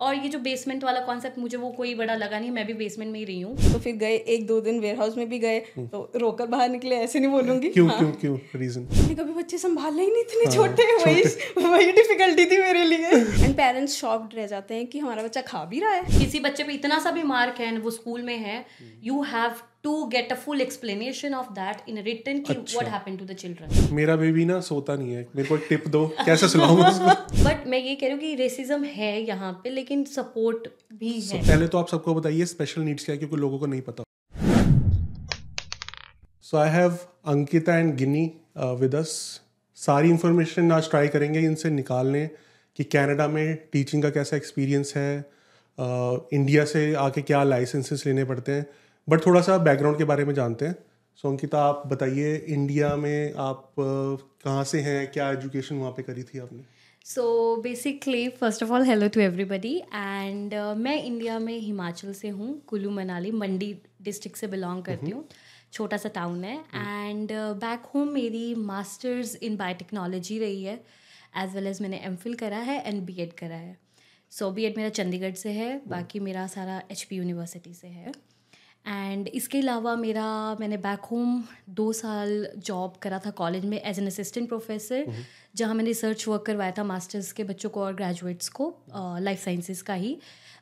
और ये जो बेसमेंट वाला कॉन्सेप्ट मुझे वो कोई बड़ा लगा नहीं मैं भी बेसमेंट में ही रही हूँ। तो फिर गए एक दो दिन वेयर हाउस में भी गए तो रोकर बाहर निकले ऐसे नहीं बोलूँगी। क्यों हाँ। क्यों क्यों रीजन मैंने कभी बच्चे संभाले ही नहीं इतने हाँ, छोटे वही वही डिफिकल्टी थी मेरे लिए। एंड पेरेंट्स शॉक्ड रह जाते हैं कि हमारा बच्चा खा भी रहा है। किसी बच्चे पे इतना सा भी मार्क है वो स्कूल में है you have to get a full explanation of that in return कि what happened to the children मेरा बेबी ना सोता नहीं है। मेरे को टिप दो कैसे उसको? बट मैं ये कह रही हूँ कि रेसिज्म है यहाँ पे लेकिन सपोर्ट भी So, है पहले तो आप सबको बताइए स्पेशल नीड्स क्या है क्योंकि लोगों को नहीं पता। So I have Ankita and Ginni with us सारी इंफॉर्मेशन आज ट्राई करेंगे इनसे निकालने कि कनाडा में टीचिंग का कैसा एक्सपीरियंस है इंडिया uh, से आके क्या लाइसेंसेस लेने पड़ते हैं। बट थोड़ा सा बैकग्राउंड के बारे में जानते हैं। सो अंकिता आप बताइए इंडिया में आप कहाँ से हैं? क्या एजुकेशन वहाँ पे करी थी आपने? So basically first of all hello to everybody and मैं इंडिया में हिमाचल से हूँ कुल्लू मनाली मंडी डिस्ट्रिक्ट से बिलोंग करती हूँ। छोटा सा टाउन है। एंड बैक होम मेरी मास्टर्स इन बायोटेक्नोलॉजी रही है एज वेल एज मैंने एम करा है एंड बी करा है। सो so, बी मेरा चंडीगढ़ से है बाकी मेरा सारा एचपी यूनिवर्सिटी से है। एंड इसके अलावा मेरा मैंने बैक होम दो साल जॉब करा था कॉलेज में एज एन असिस्टेंट प्रोफेसर जहाँ मैंने रिसर्च वर्क करवाया था मास्टर्स के बच्चों को और ग्रेजुएट्स को लाइफ साइंसेस का ही।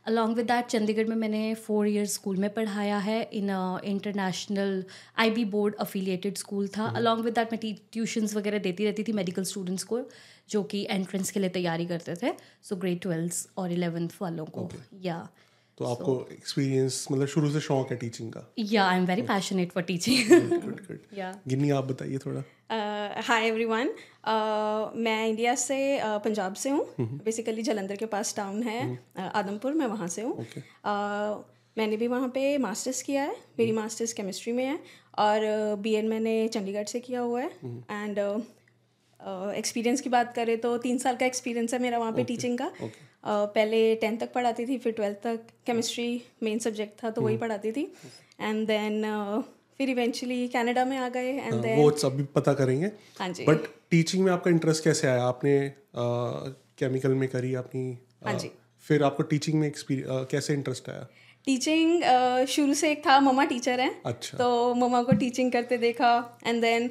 अलॉन्ग विद दैट चंडीगढ़ में मैंने फोर ईयर्स स्कूल में पढ़ाया है in international I B board affiliated school था। अलॉन्ग विद दैट मैं ट्यूशन्स वगैरह देती रहती थी मेडिकल स्टूडेंट्स को जो कि एंट्रेंस के लिए तैयारी करते थे। सो ग्रेड ट्वेल्थ और इलेवेंथ वालों को। या तो आपको एक्सपीरियंस मतलब शुरू से शौक है टीचिंग का? Yeah I am very passionate for teaching good good yeah Ginni आप बताइए थोड़ा। हाय एवरीवन मैं इंडिया से uh, पंजाब से हूँ। बेसिकली जलंधर के पास टाउन है। uh, आदमपुर मैं वहाँ से हूँ। Okay. uh, मैंने भी वहाँ पे मास्टर्स किया है। मेरी मास्टर्स केमिस्ट्री में है। और बी एड मैंने चंडीगढ़ से किया हुआ है। एंड एक्सपीरियंस की बात करें तो तीन साल का एक्सपीरियंस है मेरा वहाँ पे टीचिंग का। Okay. पहले टेंथ तक पढ़ाती थी फिर ट्वेल्थ तक केमिस्ट्री मेन सब्जेक्ट था तो वही पढ़ाती थी। एंड देन फिर इवेंचुअली कनाडा में आ गए एंड हाँ, देन वो सब भी पता करेंगे। हाँ जी। बट टीचिंग में आपका इंटरेस्ट कैसे आया? आपने केमिकल में करी अपनी हाँ जी। फिर आपको टीचिंग में कैसे इंटरेस्ट आया? टीचिंग शुरू से एक था मम्मा टीचर हैं। अच्छा। तो मम्मा को टीचिंग करते देखा एंड देन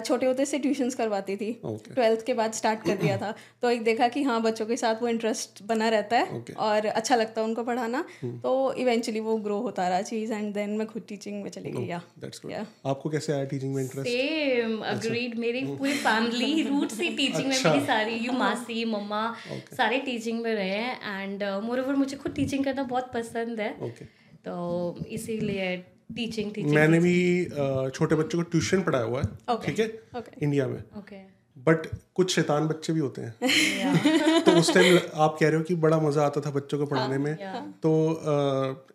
छोटे होते से ट्यूशन्स करवाती थी। Okay. ट्वेल्थ के बाद स्टार्ट कर दिया था। तो एक देखा कि हाँ बच्चों के साथ वो इंटरेस्ट बना रहता है Okay. और अच्छा लगता है उनको पढ़ाना। तो इवेंचुअली वो ग्रो होता रहा चीज़ एंड देन मैं खुद टीचिंग में चली गई या Yeah. आपको कैसे आया टीचिंग में इंटरेस्ट सेम अग्रीड मेरी पूरी फैमिली रूट से टीचिंग में मेरी सारी। यू मासी मम्मा सारे टीचिंग में रहे हैं एंड मोर ओवर मुझे खुद टीचिंग करना बहुत पसंद है। तो इसीलिए टीचिंग टीचिंग मैंने भी छोटे बच्चों को ट्यूशन पढ़ाया हुआ है ठीक है? इंडिया में। बट कुछ शैतान बच्चे भी होते हैं। तो उस टाइम आप कह रहे हो कि बड़ा मज़ा आता था बच्चों को पढ़ाने में। तो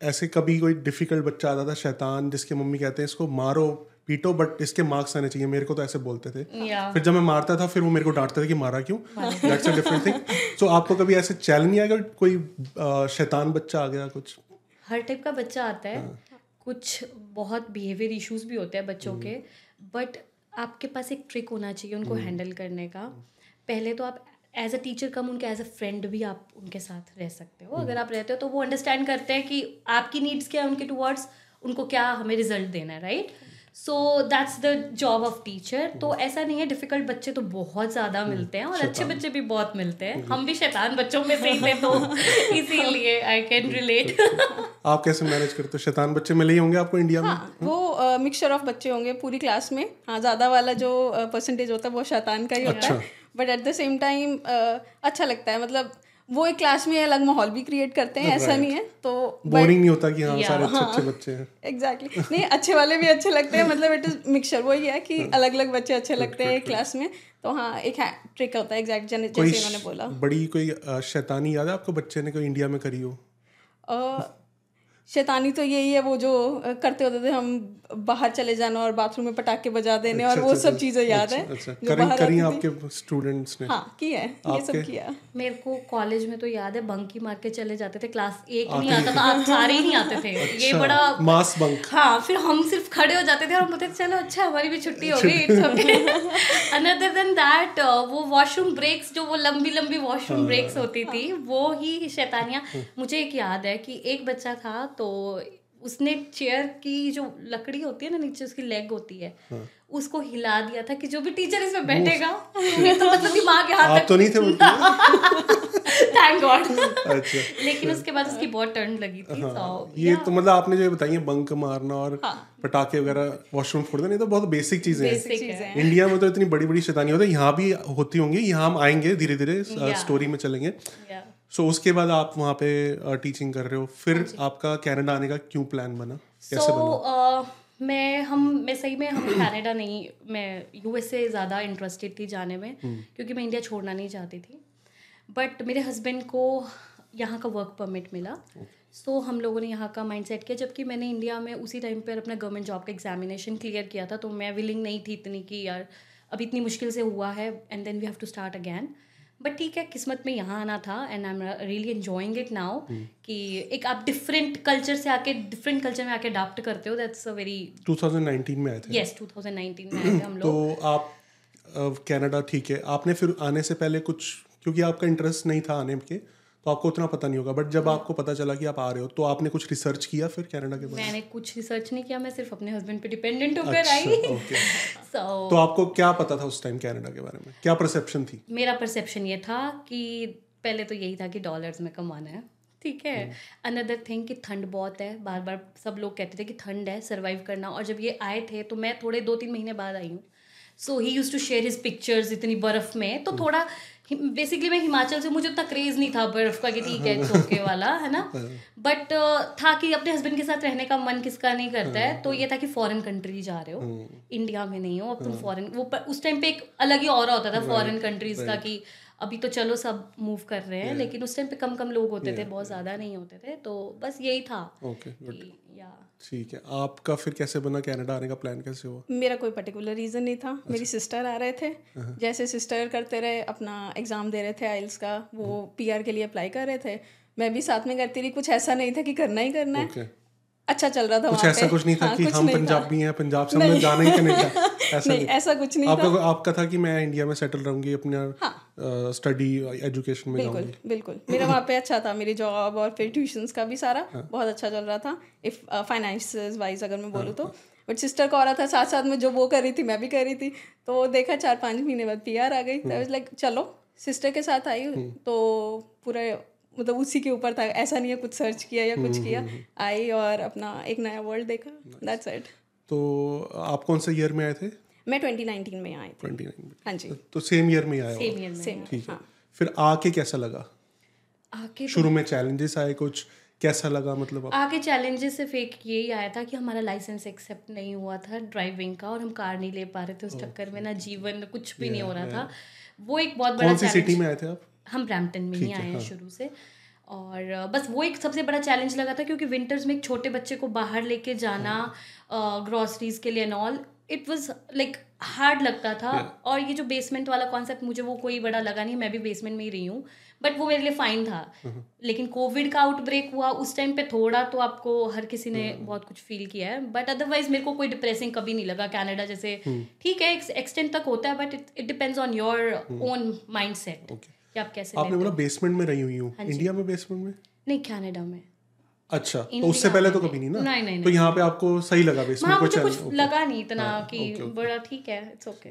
ऐसे कभी कोई डिफ़िकल्ट बच्चा आता था शैतान जिसके मम्मी कहते हैं इसको मारो पीटो बट इसके मार्क्स आने चाहिए। मेरे को तो ऐसे बोलते थे। फिर जब मैं मारता था फिर वो मेरे को डांटते थे कि मारा क्यों? That's a different thing so आपको कभी ऐसे चैलेंज नहीं आया कोई शैतान बच्चा आ गया कुछ? हर टाइप का बच्चा आता है। कुछ बहुत बिहेवियर इश्यूज़ भी होते हैं बच्चों के बट आपके पास एक ट्रिक होना चाहिए उनको हैंडल करने का। पहले तो आप एज अ टीचर कम उनके एज अ फ्रेंड भी आप उनके साथ रह सकते हो। अगर आप रहते हो तो वो अंडरस्टैंड करते हैं कि आपकी नीड्स क्या है उनके टूवर्ड्स उनको क्या हमें रिज़ल्ट देना है right so that's the job of teacher तो ऐसा नहीं है डिफ़िकल्ट बच्चे तो बहुत ज़्यादा मिलते हैं और अच्छे बच्चे भी बहुत मिलते हैं। हम भी शैतान बच्चों में से ही थे तो इसीलिए आई कैन रिलेट आप कैसे मैनेज करते हो? शैतान बच्चे मिले ही होंगे आपको इंडिया में? हाँ वो मिक्सचर ऑफ़ बच्चे होंगे पूरी क्लास में। हाँ ज़्यादा वाला जो परसेंटेज होता है वो शैतान का ही होता है। But at the same time अच्छा लगता है। मतलब वो एक क्लास में अलग माहौल भी क्रिएट करते हैं ऐसा नहीं है? तो बोरिंग नहीं होता कि हाँ सारे अच्छे अच्छे बच्चे हैं। एग्जैक्टली नहीं अच्छे वाले भी अच्छे लगते हैं मतलब इट इज़ मिक्सचर वही है कि अलग अलग बच्चे अच्छे लगते हैं क्लास में तो हाँ एक ट्रिक होता है एग्जैक्ट जैसे इन्होंने बोला। बड़ी कोई शैतानी याद है आपको? बच्चे ने कोई इंडिया में करी हो? अ, शैतानी तो यही है वो जो करते होते थे हम बाहर चले जाना और बाथरूम में पटाखे बजा देने और वो सब चीज़ें याद है अच्छा जो करी करी आपके स्टूडेंट्स ने। हाँ की है ये सब किया मेरे को कॉलेज में तो याद है बंकी मार के चले जाते थे क्लास एक नहीं आता था आप सारे ही नहीं आते थे। ये अच्छा, बड़ा मास बंक हाँ फिर हम सिर्फ़ खड़े हो जाते थे और बोलते चलो अच्छा हमारी भी छुट्टी हो गई अनदर देन दैट वो वॉशरूम ब्रेक्स जो वो लंबी लंबी वॉशरूम हाँ। ब्रेक्स होती थी वो ही शैतानियाँ। मुझे एक याद है कि एक बच्चा था तो उसने चेयर की जो लकड़ी होती है ना नीचे उसकी लेग होती है हाँ। उसको हिला दिया था कि जो भी टीचर इसमें बैठेगा तो मतलब दिमाग आप तक तो नहीं थे थैंक गॉड अच्छा। लेकिन उसके बाद उसकी बहुत टर्न लगी थी हाँ, so, ये तो मतलब आपने जो बताई है बंक मारना और हाँ। पटाखे वगैरह वॉशरूम फोड़ देना ये तो बहुत बेसिक चीज़ें है। इंडिया में तो इतनी बड़ी बड़ी शैतानी होती है यहाँ भी होती होंगी यहाँ हम आएँगे धीरे धीरे स्टोरी में चलेंगे। सो उसके बाद आप वहाँ पे टीचिंग कर रहे हो। फिर आपका कनाडा आने का क्यों प्लान बना? कैसे सो बना? uh, मैं हम मैं सही में हम कनाडा नहीं मैं यूएस से ज़्यादा इंटरेस्टेड थी जाने में हम्म। क्योंकि मैं इंडिया छोड़ना नहीं चाहती थी। बट मेरे हस्बैंड को यहाँ का वर्क परमिट मिला। सो so, हम लोगों ने यहाँ का माइंड सेट किया जबकि मैंने इंडिया में उसी टाइम पर अपना गवर्नमेंट जॉब का एग्जामिनेशन क्लियर किया था तो मैं विलिंग नहीं थी इतनी कि यार अब इतनी मुश्किल से हुआ है and then we have to start again but ठीक है किस्मत में यहाँ आना था and I am really enjoying it now कि एक आप डिफरेंट कल्चर से आके डिफरेंट कल्चर में आके अडाप्ट करते हो दैट्स अ वेरी 2019 में आए थे। यस 2019 में आए थे हम लोग। तो आप कनाडा ठीक है। आपने फिर आने से पहले कुछ क्योंकि आपका इंटरेस्ट नहीं था आने के तो आपको उतना पता नहीं होगा बट जब आपको पता चला कि आप आ रहे हो तो आपने कुछ रिसर्च किया फिर कनाडा के बारे मैंने कुछ रिसर्च नहीं किया मैं सिर्फ़ अपने हस्बैंड पे डिपेंडेंट में होकर आई। अच्छा ओके सो तो आपको क्या पता था उस टाइम कनाडा के बारे में? क्या परसेप्शन थी? मेरा परसेप्शन ये था कि पहले तो यही था कि डॉलर्स में कमाना है ठीक है? अनदर थिंग कि ठंड बहुत है बार बार सब लोग कहते थे कि ठंड है सर्वाइव करना। और जब ये आए थे तो मैं थोड़े दो तीन महीने बाद आई हूँ। So he use to share his pictures इतनी बर्फ़ में तो थोड़ा बेसिकली मैं हिमाचल से मुझे उतना क्रेज नहीं था बर्फ़ का कि ठीक है ओके वाला है ना? बट था कि अपने हस्बैंड के साथ रहने का मन किसका नहीं करता है तो ये था कि फॉरेन कंट्री जा रहे हो इंडिया में नहीं हो अब तुम फॉरेन वो पर, उस टाइम पे एक अलग ही और होता था फॉरेन कंट्रीज़ का कि अभी तो चलो सब मूव कर रहे हैं लेकिन उस टाइम पे कम कम लोग होते थे बहुत ज़्यादा नहीं होते थे तो बस यही था ठीक है। आपका फिर कैसे बना? कनाडा आने का प्लान कैसे हुआ? मेरा कोई पर्टिकुलर रीज़न नहीं था। अच्छा। मेरी सिस्टर आ रहे थे। हाँ। जैसे सिस्टर करते रहे अपना एग्ज़ाम दे रहे थे आइल्स का वो पीआर के लिए अप्लाई कर रहे थे। मैं भी साथ में करती रही। कुछ ऐसा नहीं था कि करना ही करना है। अच्छा चल रहा था कुछ ऐसा कुछ नहीं था हाँ, कि हम पंजाबी हैं पंजाब से हमें जाना ही कनेडा। ऐसा नहीं नहीं। ऐसा कुछ नहीं था। आपका आपका था कि मैं इंडिया में सेटल रहूँगी अपना स्टडी एजुकेशन में बिल्कुल बिल्कुल। मेरा वहाँ पे अच्छा था मेरी जॉब और फिर ट्यूशंस का भी सारा हाँ। बहुत अच्छा चल रहा था। इफ़ फाइनेंस वाइज अगर मैं बोलूँ तो। बट सिस्टर का हो रहा था साथ साथ में जो वो कर रही थी मैं भी कर रही थी। तो देखा चार पाँच महीने बाद पी आ गई। लाइक चलो सिस्टर के साथ आई हम्म। तो पूरा मतलब उसी के ऊपर था। ऐसा नहीं है कुछ सर्च किया या हम्म, कुछ किया आई और अपना एक नया वर्ल्ड देखा। दैट्स इट तो आप कौन से ईयर में आए थे? मैं 2019 में आई थी। ट्वेंटी नाइन हाँ जी। तो सेम ईयर में ही हो सेम ईयर में सेम ठीक है। फिर आके कैसा लगा? आके शुरू में चैलेंजेस आए कुछ? कैसा लगा मतलब आप आगे चैलेंजेस सिर्फ़ एक यही आया था कि हमारा लाइसेंस एक्सेप्ट नहीं हुआ था ड्राइविंग का और हम कार नहीं ले पा रहे थे उस चक्कर में ना जीवन कुछ भी नहीं हो रहा था। वो एक बहुत बड़ा कौन सिटी में आए थे आप? हम ब्रैम्पटन में ही आए हैं शुरू से। और बस वो एक सबसे बड़ा चैलेंज लगा था क्योंकि विंटर्स में एक छोटे बच्चे को बाहर लेके जाना ग्रॉसरीज के लिए and all it was like hard लगता था। Yeah. और ये जो बेसमेंट वाला कॉन्सेप्ट मुझे वो कोई बड़ा लगा नहीं मैं भी बेसमेंट में ही रही हूँ। बट वो मेरे लिए फाइन था। लेकिन कोविड का आउटब्रेक हुआ उस टाइम पे थोड़ा तो आपको हर किसी ने बहुत कुछ फील किया है। बट अदरवाइज़ मेरे को कोई डिप्रेसिंग कभी नहीं लगा कनाडा जैसे। ठीक है एक एक्सटेंट तक होता है but it depends on your own mindset आप कैसे आपने बोला बेसमेंट में रही हुई हूँ। इंडिया में बेसमेंट में? नहीं कनाडा में। अच्छा तो उससे पहले तो कभी नहीं ना? नहीं, नहीं, तो यहाँ पे आपको सही लगा बेसमेंट वहाँ कोई कुछ लगा नहीं इतना कि बड़ा ठीक है इट्स ओके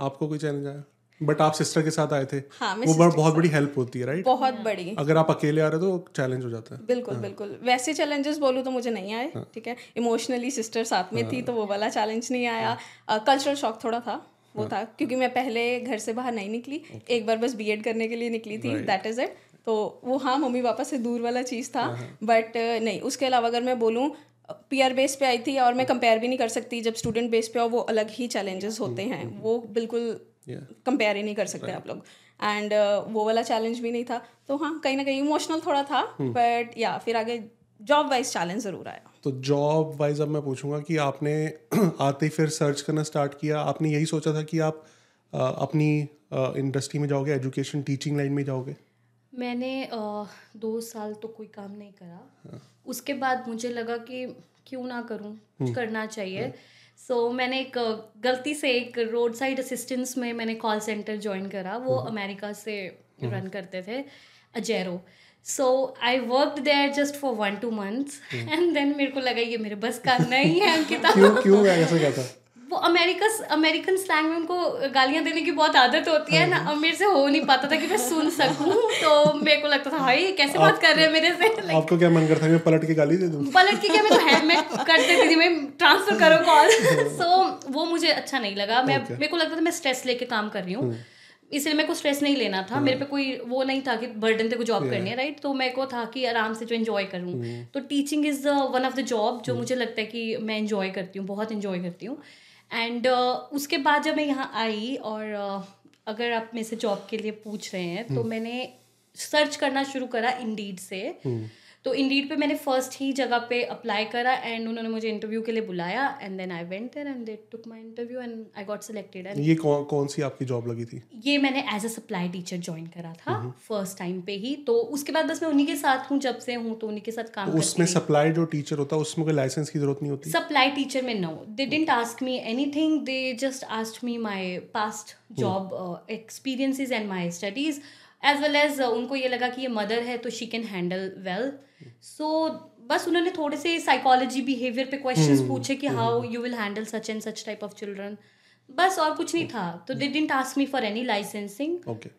आपको कोई चैलेंज आया? बट आप सिस्टर के साथ आए थे। हाँ, वो बड़ा- बहुत बड़ी हेल्प होती है राइट बहुत बड़ी। अगर आप अकेले आ रहे हो तो चैलेंज हो जाता है। बिल्कुल बिल्कुल। वैसे चैलेंजेस बोलूँ तो मुझे नहीं आए ठीक है? इमोशनली सिस्टर साथ में थी तो वो वाला चैलेंज नहीं आया। कल्चरल शॉक थोड़ा था वो था। क्योंकि मैं पहले घर से बाहर नहीं निकली। एक बार बस बीएड करने के लिए निकली थी दैट इज़ इट तो वो हाँ मम्मी पापा से दूर वाला चीज़ था बट नहीं उसके अलावा अगर मैं बोलूँ पीआर बेस पे आई थी और मैं कंपेयर भी नहीं कर सकती जब स्टूडेंट बेस पे आओ वो अलग ही चैलेंजेस होते हैं। वो बिल्कुल कंपेयर ही नहीं कर सकते आप लोग। एंड वो वाला चैलेंज भी नहीं था। तो हाँ कहीं ना कहीं इमोशनल थोड़ा था बट या फिर आगे जॉब वाइज चैलेंज ज़रूर आया। तो जॉब वाइज अब मैं पूछूँगा कि आपने आते फिर सर्च करना स्टार्ट किया। आपने यही सोचा था कि आप अ, अपनी इंडस्ट्री में जाओगे एजुकेशन टीचिंग लाइन में जाओगे? मैंने अ, दो साल तो कोई काम नहीं करा। उसके बाद मुझे लगा कि क्यों ना करूँ? कुछ करना चाहिए। सो मैंने एक अ, गलती से एक रोड साइड असिस्टेंस में मैंने कॉल सेंटर ज्वाइन करा। वो अमेरिका से रन करते थे अजेरो so I work there just for one two months and then मेरे को लगा ये मेरे बस का नहीं है अंकिता क्यों क्यों ऐसा क्या था? वो अमेरिका अमेरिकन स्लैंग में उनको गालियाँ देने की बहुत आदत होती है ना। अब मेरे से हो नहीं पाता था कि मैं सुन सकूँ तो मेरे को लगता था ये कैसे बात कर रहे हैं मेरे से? Like, आपको क्या मन करता है मैं पलट के गाली दे दूँ? पलट के क्या? मैं तो है मैं कर देती थी मैं ट्रांसफ़र करो कॉल सो वो मुझे अच्छा नहीं लगा। मैं Okay. मेरे को लगता था मैं स्ट्रेस लेके काम कर रही हूँ। इसलिए मेरे को स्ट्रेस नहीं लेना था। मेरे पे कोई वो नहीं था कि बर्डन पे को जॉब करनी है राइट तो मेरे को था कि आराम से जो एंजॉय करूँ। तो teaching is one of the job जो मुझे लगता है कि मैं एंजॉय करती हूँ बहुत एंजॉय करती हूँ। एंड uh, उसके बाद जब मैं यहाँ आई और uh, अगर आप मेरे से जॉब के लिए पूछ रहे हैं तो मैंने सर्च करना शुरू करा इंडीड से। तो इन इंडीड पे मैंने फ़र्स्ट ही जगह पे अप्लाई करा एंड उन्होंने मुझे इंटरव्यू के लिए बुलाया and then I went there and they took my interview and I got selected and ये कौन कौन सी आपकी जॉब लगी थी? ये मैंने as a supply teacher join करा था फ़र्स्ट टाइम पे ही। तो उसके बाद बस मैं उन्हीं के साथ हूँ जब से हूँ तो उन्हीं के साथ काम उसमें सप्लाई जो टीचर होता है उसमें कोई लाइसेंस की ज़रूरत नहीं होती? सप्लाई टीचर में no they didn't ask me anything they just asked me my past job experiences and my studies as well as उनको ये लगा कि ये मदर है तो she can handle well so बस उन्होंने थोड़े से साइकोलॉजी बिहेवियर पे क्वेश्चंस पूछे कि how you will handle such and such type of children बस और कुछ नहीं था। तो they didn't ask me for any licensing okay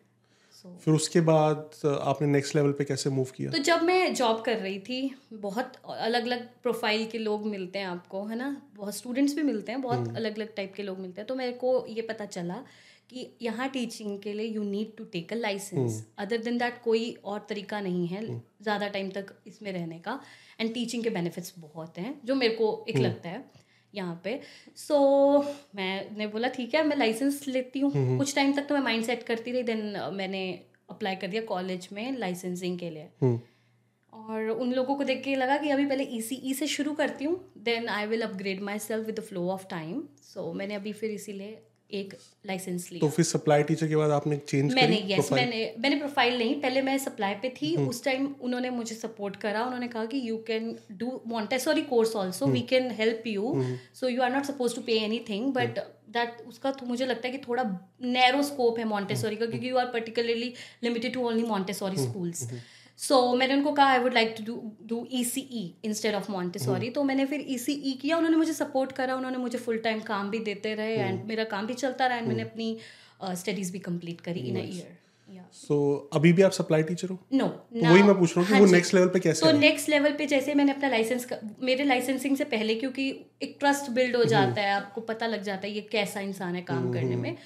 फिर उसके बाद आपने नेक्स्ट लेवल पे कैसे मूव किया? तो जब मैं जॉब कर रही थी बहुत अलग अलग प्रोफ़ाइल के लोग मिलते हैं आपको है ना? बहुत स्टूडेंट्स भी मिलते हैं बहुत अलग अलग टाइप के लोग मिलते हैं। तो मेरे को ये पता चला कि यहाँ टीचिंग के लिए you need to take a licence other than that कोई और तरीका नहीं है ज़्यादा टाइम तक इसमें रहने का. एंड टीचिंग के बेनिफिट्स बहुत हैं जो मेरे को एक लगता है यहाँ पे. सो so, मैंने बोला ठीक है मैं लाइसेंस लेती हूँ. कुछ टाइम तक तो मैं माइंड सेट करती रही देन मैंने अप्लाई कर दिया कॉलेज में लाइसेंसिंग के लिए. और उन लोगों को देख के लगा कि अभी पहले ई सी ई से शुरू करती हूँ then I will upgrade myself with the flow of time so मैंने अभी फिर इसीलिए एक लाइसेंस लिया। तो फिर सप्लाई टीचर के बाद आपने चेंज मैंने करी यस प्रोफ़ाइल मैंने मैंने प्रोफ़ाइल नहीं पहले मैं सप्लाई पे थी उस टाइम उन्होंने मुझे सपोर्ट करा उन्होंने कहा कि you can do Montessori course also we can help you so you are not suppose to pay anything but that उसका तो मुझे लगता है कि थोड़ा नैरो स्कोप है मॉन्टेसोरी का क्योंकि you are particularly limited to only Montessori schools so मैंने उनको कहा I would like to do do E C E instead of Montessori तो मैंने फिर ई सी ई किया उन्होंने मुझे सपोर्ट करा उन्होंने मुझे फुल टाइम काम भी देते रहे एंड मेरा काम भी चलता रहा एंड मैंने अपनी स्टडीज़ भी कंप्लीट करी इन अ ईयर सो अभी भी आप सप्लाई टीचर हो? नो तो वही मैं पूछ रहा हूँ कि वो नेक्स्ट लेवल पे कैसे तो नेक्स्ट लेवल पे जैसे मैंने अपना लाइसेंस मेरे लाइसेंसिंग से पहले क्योंकि एक ट्रस्ट बिल्ड हो जाता है आपको पता लग जाता है ये कैसा इंसान है काम करने में।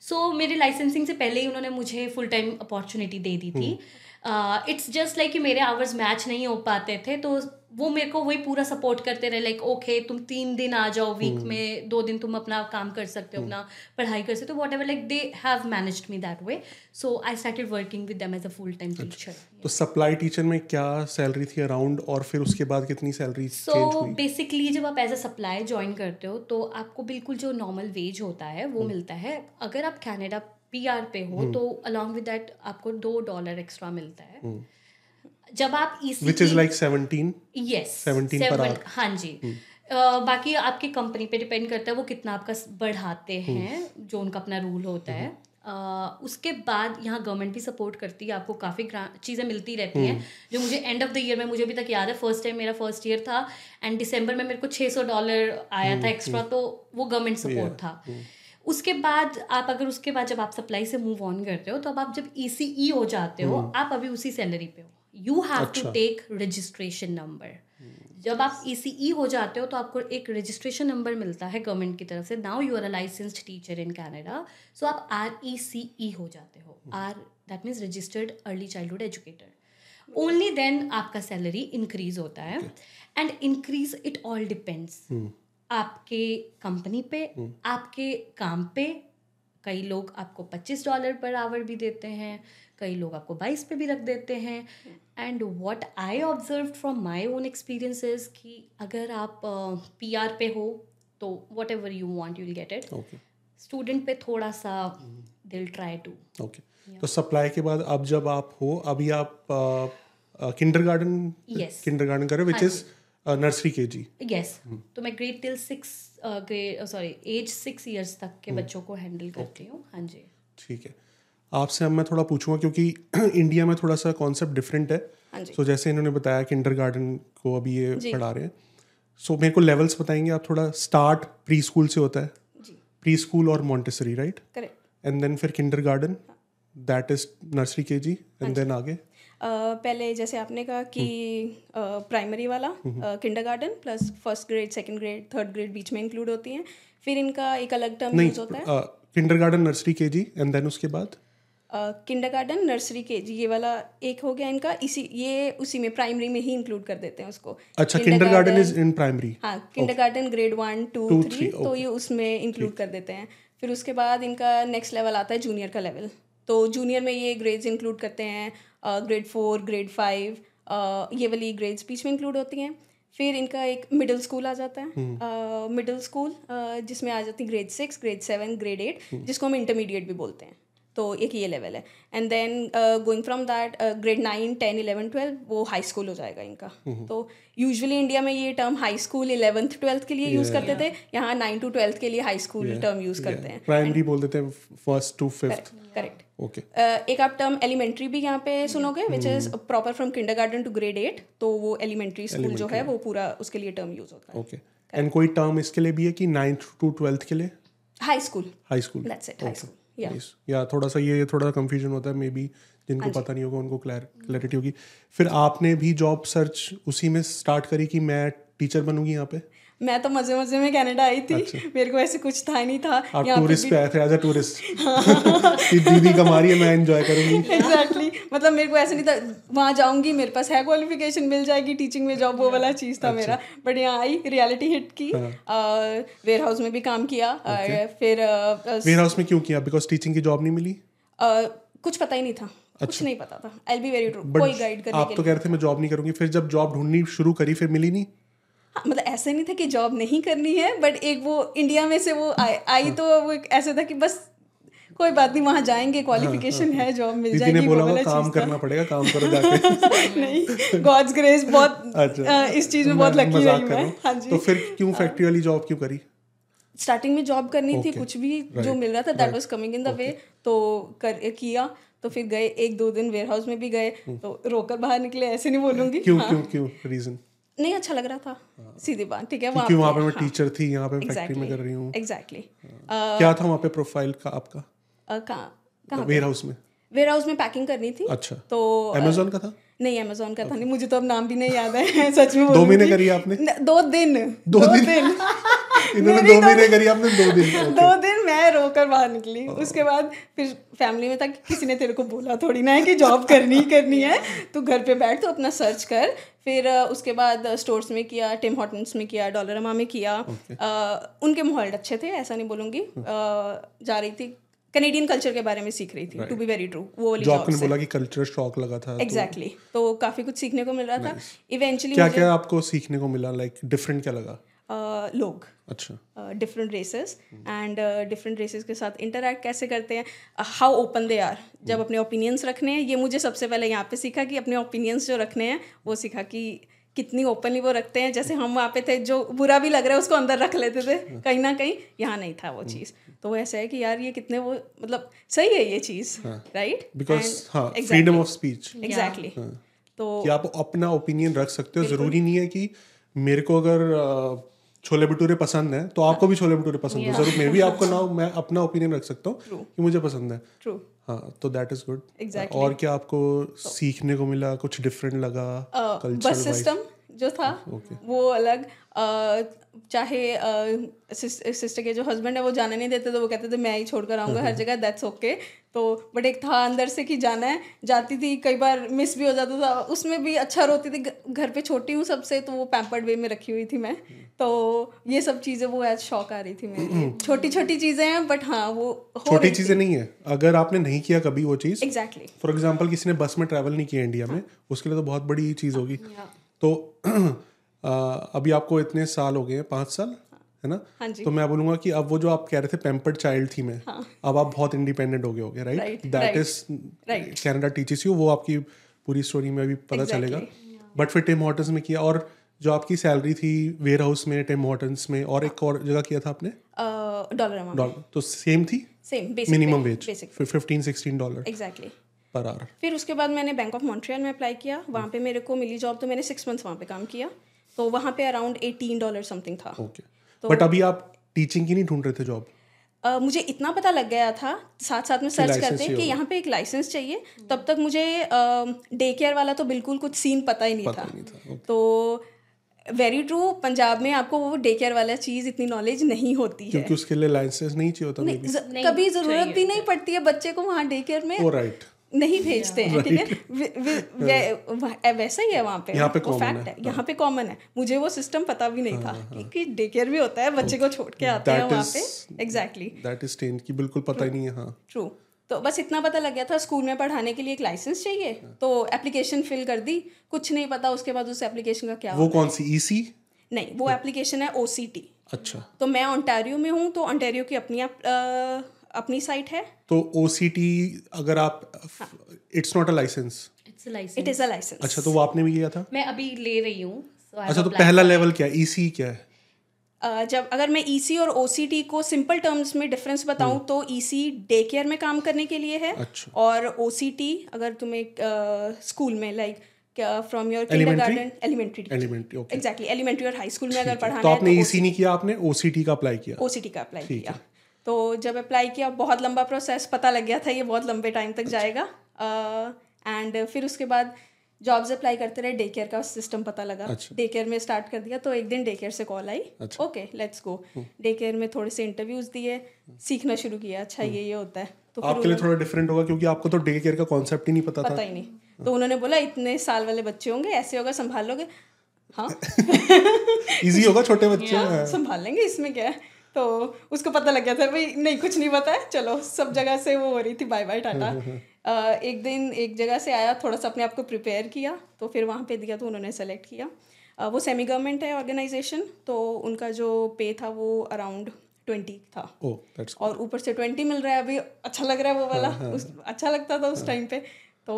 सो मेरे लाइसेंसिंग से पहले ही उन्होंने मुझे फुल टाइम अपॉर्चुनिटी दे दी थी। इट्स जस्ट लाइक कि मेरे आवर्स मैच नहीं हो पाते थे तो वो मेरे को वही पूरा सपोर्ट करते रहे लाइक ओके तुम तीन दिन आ जाओ वीक में दो दिन तुम अपना काम कर सकते हो अपना पढ़ाई कर सकते हो whatever like they have manage me that way so I started working with them as a full time teacher तो सप्लाई टीचर में क्या सैलरी थी अराउंड और फिर उसके बाद कितनी सैलरी सो बेसिकली जब आप एज अ सप्लाई ज्वाइन करते हो तो आपको बिल्कुल जो नॉर्मल वेज होता है वो मिलता है। अगर आप कनाडा पी आर पे हो तो अलॉन्ग विद दैट आपको दो डॉलर एक्स्ट्रा मिलता है। जब आप which is like seventeen yes 17 per hour. हाँ जी। अ, बाकी आपकी कंपनी पे डिपेंड करता है वो कितना आपका बढ़ाते हैं जो उनका अपना रूल होता है। अ, उसके बाद यहाँ गवर्नमेंट भी सपोर्ट करती है आपको काफ़ी चीज़ें मिलती रहती हैं। जो मुझे एंड ऑफ़ द ईयर में मुझे अभी तक याद है फ़र्स्ट टाइम मेरा फ़र्स्ट ईयर था एंड दिसंबर में मेरे को 600 डॉलर आया था एक्स्ट्रा तो वो गवर्नमेंट सपोर्ट था। उसके बाद आप अगर उसके बाद जब आप सप्लाई से मूव ऑन करते हो तो अब आप जब ई हो जाते हो आप अभी उसी सैलरी पे हो। You have to take registration number जब आप ई हो जाते हो तो आपको एक रजिस्ट्रेशन नंबर मिलता है गवर्नमेंट की तरफ़ से। Now you are a licensed teacher in Canada so आप आर ई सी ई हो जाते हो। R that means registered early childhood educator only then आपका सैलरी इंक्रीज होता है। And increase it all depends आपके कंपनी पे आपके काम पे कई लोग आपको 25 डॉलर पर आवर भी देते हैं कई लोग आपको बाईस पे भी रख देते हैं। And what I observe from my own experiences कि अगर आप पी आर पे हो तो whatever you want you'll get it student पे थोड़ा सा दिल ट्राई टू ओके तो सप्लाई के बाद अब जब आप हो अभी आप किंडर गार्डन किंडर गार्डन कर रहे which is nursery K ji yes तो मैं grade till six grade sorry age six years तक के बच्चों को हैंडल करती हूँ। हाँ जी। ठीक है। आपसे अब मैं थोड़ा पूछूँगा क्योंकि इंडिया में थोड़ा सा कॉन्सेप्ट डिफरेंट है। हाँ जी। सो जैसे इन्होंने बताया किंडर गार्डन को अभी ये पढ़ा रहे हैं। सो मेरे को लेवल्स बताएँगे। आप थोड़ा स्टार्ट प्री स्कूल से होता है। जी। प्री स्कूल और Montessori right correct and then फिर kindergarten that is nursery K G. And then आगे। पहले जैसे आपने कहा कि प्राइमरी वाला kindergarten plus first grade second grade third grade बीच में इंक्लूड होती हैं। फिर इनका एक अलग टर्म यूज़ होता है। Kinder garden nursery K G and then उसके बाद? किंडर गार्डन नर्सरी के जी ये वाला एक हो गया इनका। इसी ये उसी में प्राइमरी में ही इंक्लूड कर देते हैं उसको। अच्छा kindergarten is in primary हाँ kindergarten grade one two three तो ये उसमें इंक्लूड कर देते हैं। फिर उसके बाद इनका नेक्स्ट लेवल आता है जूनियर का लेवल तो जूनियर में ये ग्रेड्स इंक्लूड करते हैं। ग्रेड फोर ग्रेड फाइव ये वाली ग्रेड्स बीच में इंक्लूड होती हैं। फिर इनका एक मिडिल स्कूल आ जाता है। मिडिल स्कूल जिसमें आ जाती है grade six grade seven grade eight जिसको हम इंटरमीडिएट भी बोलते हैं। तो एक ये लेवल है। And then going from that grade nine ten eleven twelve वो हाई स्कूल हो जाएगा इनका। तो यूजुअली इंडिया में ये term high school eleventh twelfth के लिए यूज़ करते थे। यहाँ नाइन टू ट्वेल्थ के लिए हाई स्कूल टर्म यूज़ करते हैं। प्राइमरी बोल देते हैं first to fifth correct okay एक आप टर्म एलिमेंट्री भी यहाँ पे सुनोगे which is proper from kindergarten to grade eight तो वो एलिमेंट्री स्कूल जो है वो पूरा उसके लिए टर्म यूज़ होता है। ओके एंड कोई टर्म इसके लिए भी है कि नाइन्थ टू ट्वेल्थ के लिए? High school high school that's it high school या या थोड़ा सा ये थोड़ा कंफ्यूजन होता है मे बी जिनको पता नहीं होगा उनको क्लैरिटी होगी। फिर आपने भी जॉब सर्च उसी में स्टार्ट करी कि मैं टीचर बनूँगी यहाँ पे? मैं तो मज़े मज़े में कनाडा आई थी। अच्छा। मेरे को ऐसे कुछ था नहीं था। आप टूरिस्ट पे आए थे एज अ टूरिस्ट दीदी कमा रही है मैं एंजॉय करूँगी। Exactly exactly. मतलब मेरे को ऐसे नहीं था। वहाँ जाऊँगी मेरे पास है क्वालिफिकेशन मिल जाएगी टीचिंग में जॉब वो वाला चीज़ था मेरा। बट यहाँ आई रियलिटी हिट की। वेयर हाउस में भी काम किया। फिर वेयर हाउस में क्यों किया? बिकॉज़ टीचिंग की जॉब नहीं मिली? कुछ पता ही नहीं था। अच्छा। कुछ नहीं पता था। आई बी वेरी ट्रू कोई गाइड करने आप तो कह रहे थे मैं जॉब नहीं करूँगी। फिर जब जॉब ढूंढनी शुरू करी फिर मिली नहीं? मतलब ऐसे नहीं था कि जॉब नहीं करनी है बट एक वो इंडिया में से वो आई आई तो वो ऐसे था कि बस कोई बात नहीं वहाँ जाएँगे क्वालिफिकेशन है। जॉब मिल जाएगी वो बोला वाला काम करना पड़ेगा काम करो जाके। नहीं गॉड्स ग्रेस बहुत अच्छा। इस चीज़ में बहुत लकी रही मैं। हूँ। हाँ जी। तो फिर क्यों फैक्ट्री वाली जॉब क्यों करी? स्टार्टिंग में जॉब करनी थी कुछ भी जो मिल रहा था that was coming in the way तो कर किया तो फिर गए एक दो दिन वेयर हाउस में भी गए तो रोकर बाहर निकले ऐसे नहीं बोलूँगी। क्यों क्यों क्यों रीजन नहीं अच्छा लग रहा था सीधी बात ठीक है क्योंकि वहाँ पे मैं टीचर थी यहाँ पे फैक्ट्री में कर रही हूँ। एग्जैक्टली क्या था वहाँ पे प्रोफ़ाइल का आपका? कहाँ कहाँ वेयर हाउस में। वेयर हाउस में पैकिंग करनी थी। अच्छा। तो अमेजोन का था? नहीं अमेजोन का था नहीं मुझे तो अब नाम भी नहीं याद है सच में दो महीने करी आपने? दो दिन दो दिन? दिन। इन्होंने दो महीने करी आपने दो दिन दो दिन मैं रोकर बाहर निकली। उसके बाद फिर फैमिली में था कि किसी ने तेरे को बोला थोड़ी ना है कि जॉब करनी ही करनी है। तू घर पे बैठ तो अपना सर्च कर। फिर उसके बाद स्टोर्स में किया टिम हॉटन्स में किया डॉलरमा में किया। अ, उनके माहौल अच्छे थे ऐसा नहीं बोलूँगी। जा रही थी कनेडियन कल्चर के बारे में सीख रही थी टू बी वेरी ट्रू वो वाली जॉब बोला कि कल्चर शॉक लगा था तो एग्जैक्टली तो काफ़ी कुछ सीखने को मिल रहा था। इवेंचुअली क्या क्या आपको सीखने को मिला लाइक डिफरेंट क्या लगा? लोग। अच्छा। Different races and different races के साथ इंटरेक्ट कैसे करते हैं? हाउ ओपन दे आर जब अपने ओपिनियंस रखने हैं ये मुझे सबसे पहले यहाँ पे सीखा कि अपने ओपिनियंस जो रखने हैं वो सीखा कि कितनी ओपनली वो रखते हैं जैसे हम वहाँ पे थे जो बुरा भी लग रहा है उसको अंदर रख लेते थे। कहीं ना कहीं यहाँ नहीं था वो चीज़। तो वो ऐसा है कि यार ये कितने वो मतलब सही है ये चीज़ राइट बिकॉज़ हाँ फ्रीडम ऑफ़ स्पीच एग्जैक्टली तो कि आप अपना ओपिनियन रख सकते हो ज़रूरी नहीं है कि मेरे को अगर छोले भटूरे पसंद है तो आपको भी छोले भटूरे पसंद है। ज़रूर मैं भी आपको ना मैं अपना ओपिनियन रख सकता हूँ कि मुझे पसंद है। हाँ तो दैट इज़ गुड और क्या आपको so, सीखने को मिला कुछ डिफरेंट लगा कल्चर बस सिस्टम जो था okay. वो अलग अ, चाहे सिस्टर के जो हस्बैंड है वो जाने नहीं देते तो वो कहते थे मैं ही छोड़कर आऊँगा हर जगह दैट्स ओके तो बट एक था अंदर से कि जाना है जाती थी कई बार मिस भी हो जाता था उसमें भी अच्छा रोती थी घर पे छोटी हूँ सबसे तो वो पैम्पर्ड वे में रखी हुई थी मैं। तो ये सब चीज़ें वो एज शौक आ रही थी मेरी छोटी छोटी चीज़ें हैं बट हाँ वो छोटी चीज़ें नहीं है। अगर आपने नहीं किया कभी वो चीज़ एग्जैक्टली फॉर एग्ज़ाम्पल किसी ने बस में ट्रैवल नहीं किया इंडिया में उसके लिए तो बहुत बड़ी चीज़ होगी। तो आ, अभी आपको इतने साल हो गए हैं पाँच साल? है। ना? हाँ जी। तो मैं बोलूँगा कि अब वो जो आप कह रहे थे पैम्पर्ड चाइल्ड थी मैं हाँ. अब आप बहुत इंडिपेंडेंट हो गए होगे right that is Canada teachers you वो आपकी पूरी स्टोरी में अभी पता exactly. चलेगा। बट फिर टिम हॉटन्स में किया और जो आपकी सैलरी थी वेयर हाउस में टिम हॉटन्स में और एक और जगह किया था आपने? डॉलर डॉलर तो सेम थी? Same minimum wage fifteen sixteen dollar exactly per hour फिर उसके बाद मैंने बैंक ऑफ़ मॉन्ट्रियल में अप्लाई किया। वहाँ पे मेरे को मिली जॉब तो मैंने सिक्स मंथ्स वहाँ पे काम किया। तो वहाँ पे अराउंड एटीन डॉलर समथिंग था। ओके बट अभी आप टीचिंग की नहीं ढूंढ रहे थे जॉब अ, मुझे इतना पता लग गया था साथ साथ में सर्च करते कि यहाँ पे एक लाइसेंस चाहिए। तब तक मुझे डे uh, केयर वाला तो बिल्कुल कुछ सीन पता ही नहीं पता था। नहीं था तो वेरी ट्रू पंजाब में आपको वो डे केयर वाला चीज़ इतनी नॉलेज नहीं होती है। क्योंकि उसके लिए लाइसेंस नहीं चाहिए होता नहीं, ज- कभी ज़रूरत भी नहीं पड़ती है बच्चे को वहाँ डे केयर में राइट नहीं भेजते हैं ठीक है? वह- वैसा ही है वहाँ पे। यहाँ पे common है, हाँ। है यहाँ पे कॉमन है। मुझे वो सिस्टम पता भी नहीं था कि, कि डे केयर भी होता है बच्चे को छोड़ के आते हैं वहाँ पे। एग्जैक्टली दैट इज़ टेन की बिल्कुल पता ही नहीं है हाँ। ट्रू तो बस इतना पता लग गया था स्कूल में पढ़ाने के लिए एक लाइसेंस चाहिए तो एप्लीकेशन फिल कर दी कुछ नहीं पता उसके बाद उस एप्लीकेशन का क्या वो कौन सी E ईसी नहीं वो एप्लीकेशन है ओसीटी अच्छा। तो मैं ओंटारियो में हूँ तो ओंटारियो की अपनी अपनी साइट है। तो ओ अगर आप it's not a license it is a license अच्छा तो वो आपने भी किया था? मैं अभी ले रही हूँ so अच्छा तो पहला लेवल क्या है? ईसी क्या है? अ, जब अगर मैं ईसी और ओसीटी को सिंपल टर्म्स में डिफरेंस बताऊँ तो ईसी डे केयर में काम करने के लिए है अच्छा। और ओसीटी अगर तुम्हें स्कूल uh, में like from your Elementary? Kindergarten elementary elementary okay exactly elementary और हाई स्कूल में अगर पढ़ाना तो आपने ईसी नहीं किया आपने ओसीटी का अप्लाई किया। ओसीटी का अप्लाई किया। तो जब अप्लाई किया बहुत लंबा प्रोसेस पता लग गया था ये बहुत लंबे टाइम तक जाएगा। एंड uh, फिर उसके बाद जॉब्स अप्लाई करते रहे डे केयर का सिस्टम पता लगा। अच्छा। डे केयर में स्टार्ट कर दिया तो एक दिन डे केयर से कॉल आई। अच्छा। Okay let's go day care में थोड़े से इंटरव्यूज़ दिए सीखना शुरू किया अच्छा ये ये होता है। तो आपके लिए थोड़ा डिफरेंट होगा क्योंकि आपको तो डे केयर का कॉन्सेप्ट ही नहीं पता था। पता ही नहीं। तो उन्होंने बोला इतने साल वाले बच्चे होंगे ऐसे होगा संभाल लोगे? हाँ। इजी होगा छोटे बच्चे। संभाल लेंगे इसमें क्या है? तो उसको पता लग गया था भाई नहीं कुछ नहीं पता है चलो सब जगह से वो हो रही थी बाय बाय टाटा. एक दिन एक जगह से आया थोड़ा सा अपने आप को प्रिपेयर किया तो फिर वहाँ पे दिया तो उन्होंने सेलेक्ट किया। वो सेमी गवर्नमेंट है ऑर्गेनाइजेशन तो उनका जो पे था वो अराउंड ट्वेंटी था। दैट्स और ऊपर से ट्वेंटी मिल रहा है अभी अच्छा लग रहा है वो वाला उस अच्छा लगता था उस टाइम पे। तो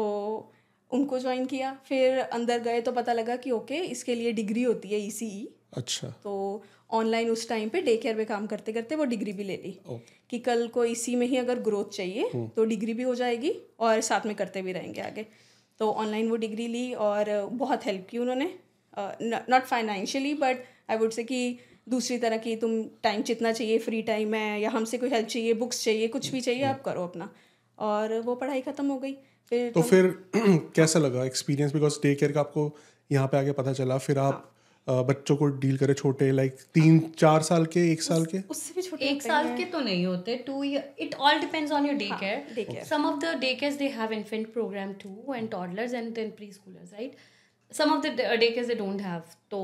उनको ज्वाइन किया फिर अंदर गए तो पता लगा कि ओके इसके लिए डिग्री होती है ईसीई अच्छा। तो ऑनलाइन उस टाइम पे डे केयर में काम करते करते वो डिग्री भी ले ली। कि कल को इसी में ही अगर ग्रोथ चाहिए तो डिग्री भी हो जाएगी और साथ में करते भी रहेंगे आगे। तो ऑनलाइन वो डिग्री ली और बहुत हेल्प की उन्होंने। Not financially but I would say कि दूसरी तरह की तुम टाइम जितना चाहिए फ्री टाइम है या हमसे कोई हेल्प चाहिए बुक्स चाहिए कुछ भी चाहिए आप करो अपना। और वो पढ़ाई ख़त्म हो गई। फिर तो फिर कैसा लगा एक्सपीरियंस बिकॉज़ डे केयर का आपको यहाँ पे आके पता चला फिर आप अ, बच्चों को डील करे छोटे लाइक तीन चार साल के एक साल के? उससे भी छोटे एक साल के तो नहीं होते to it all depends on your day care care. some of the daycares they have infant program too and toddlers and then preschoolers right? Some of the day- daycares they don't have तो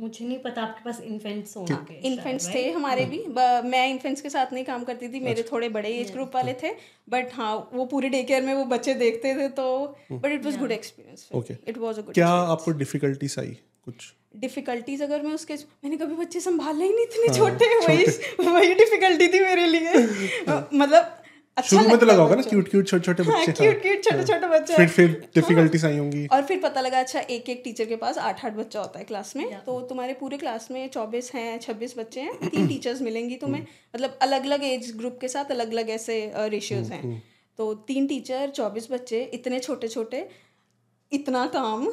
मुझे नहीं पता आपके पास infants होना के infants थे हमारे भी मैं इन्फेंट्स के साथ नहीं काम करती थी मेरे थोड़े बड़े एज ग्रुप वाले थे बट हाँ वो पूरे डे केयर में वो बच्चे देखते थे तो but it was good experience Okay. It was a good क्या आपको डिफिकल्टीज आई कुछ? डिफिकल्टीज अगर मैं उसके मैंने कभी बच्चे संभाले ही नहीं इतने छोटे वही वही डिफिकल्टी थी मेरे लिए। मतलब अच्छा शुरू में तो लगा होगा ना क्यूट क्यूट छोटे छोटे हाँ, बच्चे क्यूट क्यूट छोटे छोटे बच्चे। फिर फिर डिफिकल्टीज आई होंगी। और फिर पता लगा अच्छा एक एक टीचर के पास आठ आठ बच्चा होता है क्लास में तो तुम्हारे पूरे क्लास में चौबीस हैं छब्बीस बच्चे हैं तीन टीचर्स मिलेंगी तुम्हें। मतलब अलग अलग एज ग्रुप के साथ अलग अलग ऐसे रेशियोज हैं। तो तीन टीचर चौबीस बच्चे इतने छोटे छोटे इतना काम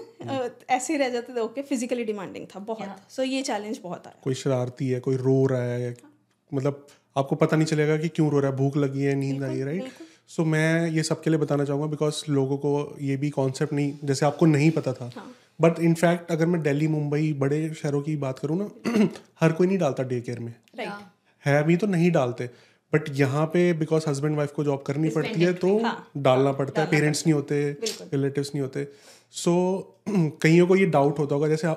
ऐसे रह जाते थे ओके फिजिकली डिमांडिंग था बहुत। सो ये चैलेंज बहुत आया कोई शरारती है कोई रो रहा है मतलब आपको पता नहीं चलेगा कि क्यों रो रहा है भूख लगी है नींद आई है राइट सो मैं ये सबके लिए बताना चाहूँगा बिकॉज़ लोगों को ये भी कॉन्सेप्ट नहीं जैसे आपको नहीं पता था। बट इनफैक्ट अगर मैं दिल्ली मुंबई बड़े शहरों की बात करूँ ना हर कोई नहीं डालता डे केयर में राइट है भी तो नहीं डालते। बट यहाँ पे बिकॉज़ हस्बैंड वाइफ को जॉब करनी पड़ती है तो डालना पड़ता है पेरेंट्स नहीं होते रिलेटिव्स नहीं होते। सो कईयों को ये डाउट होता होगा जैसे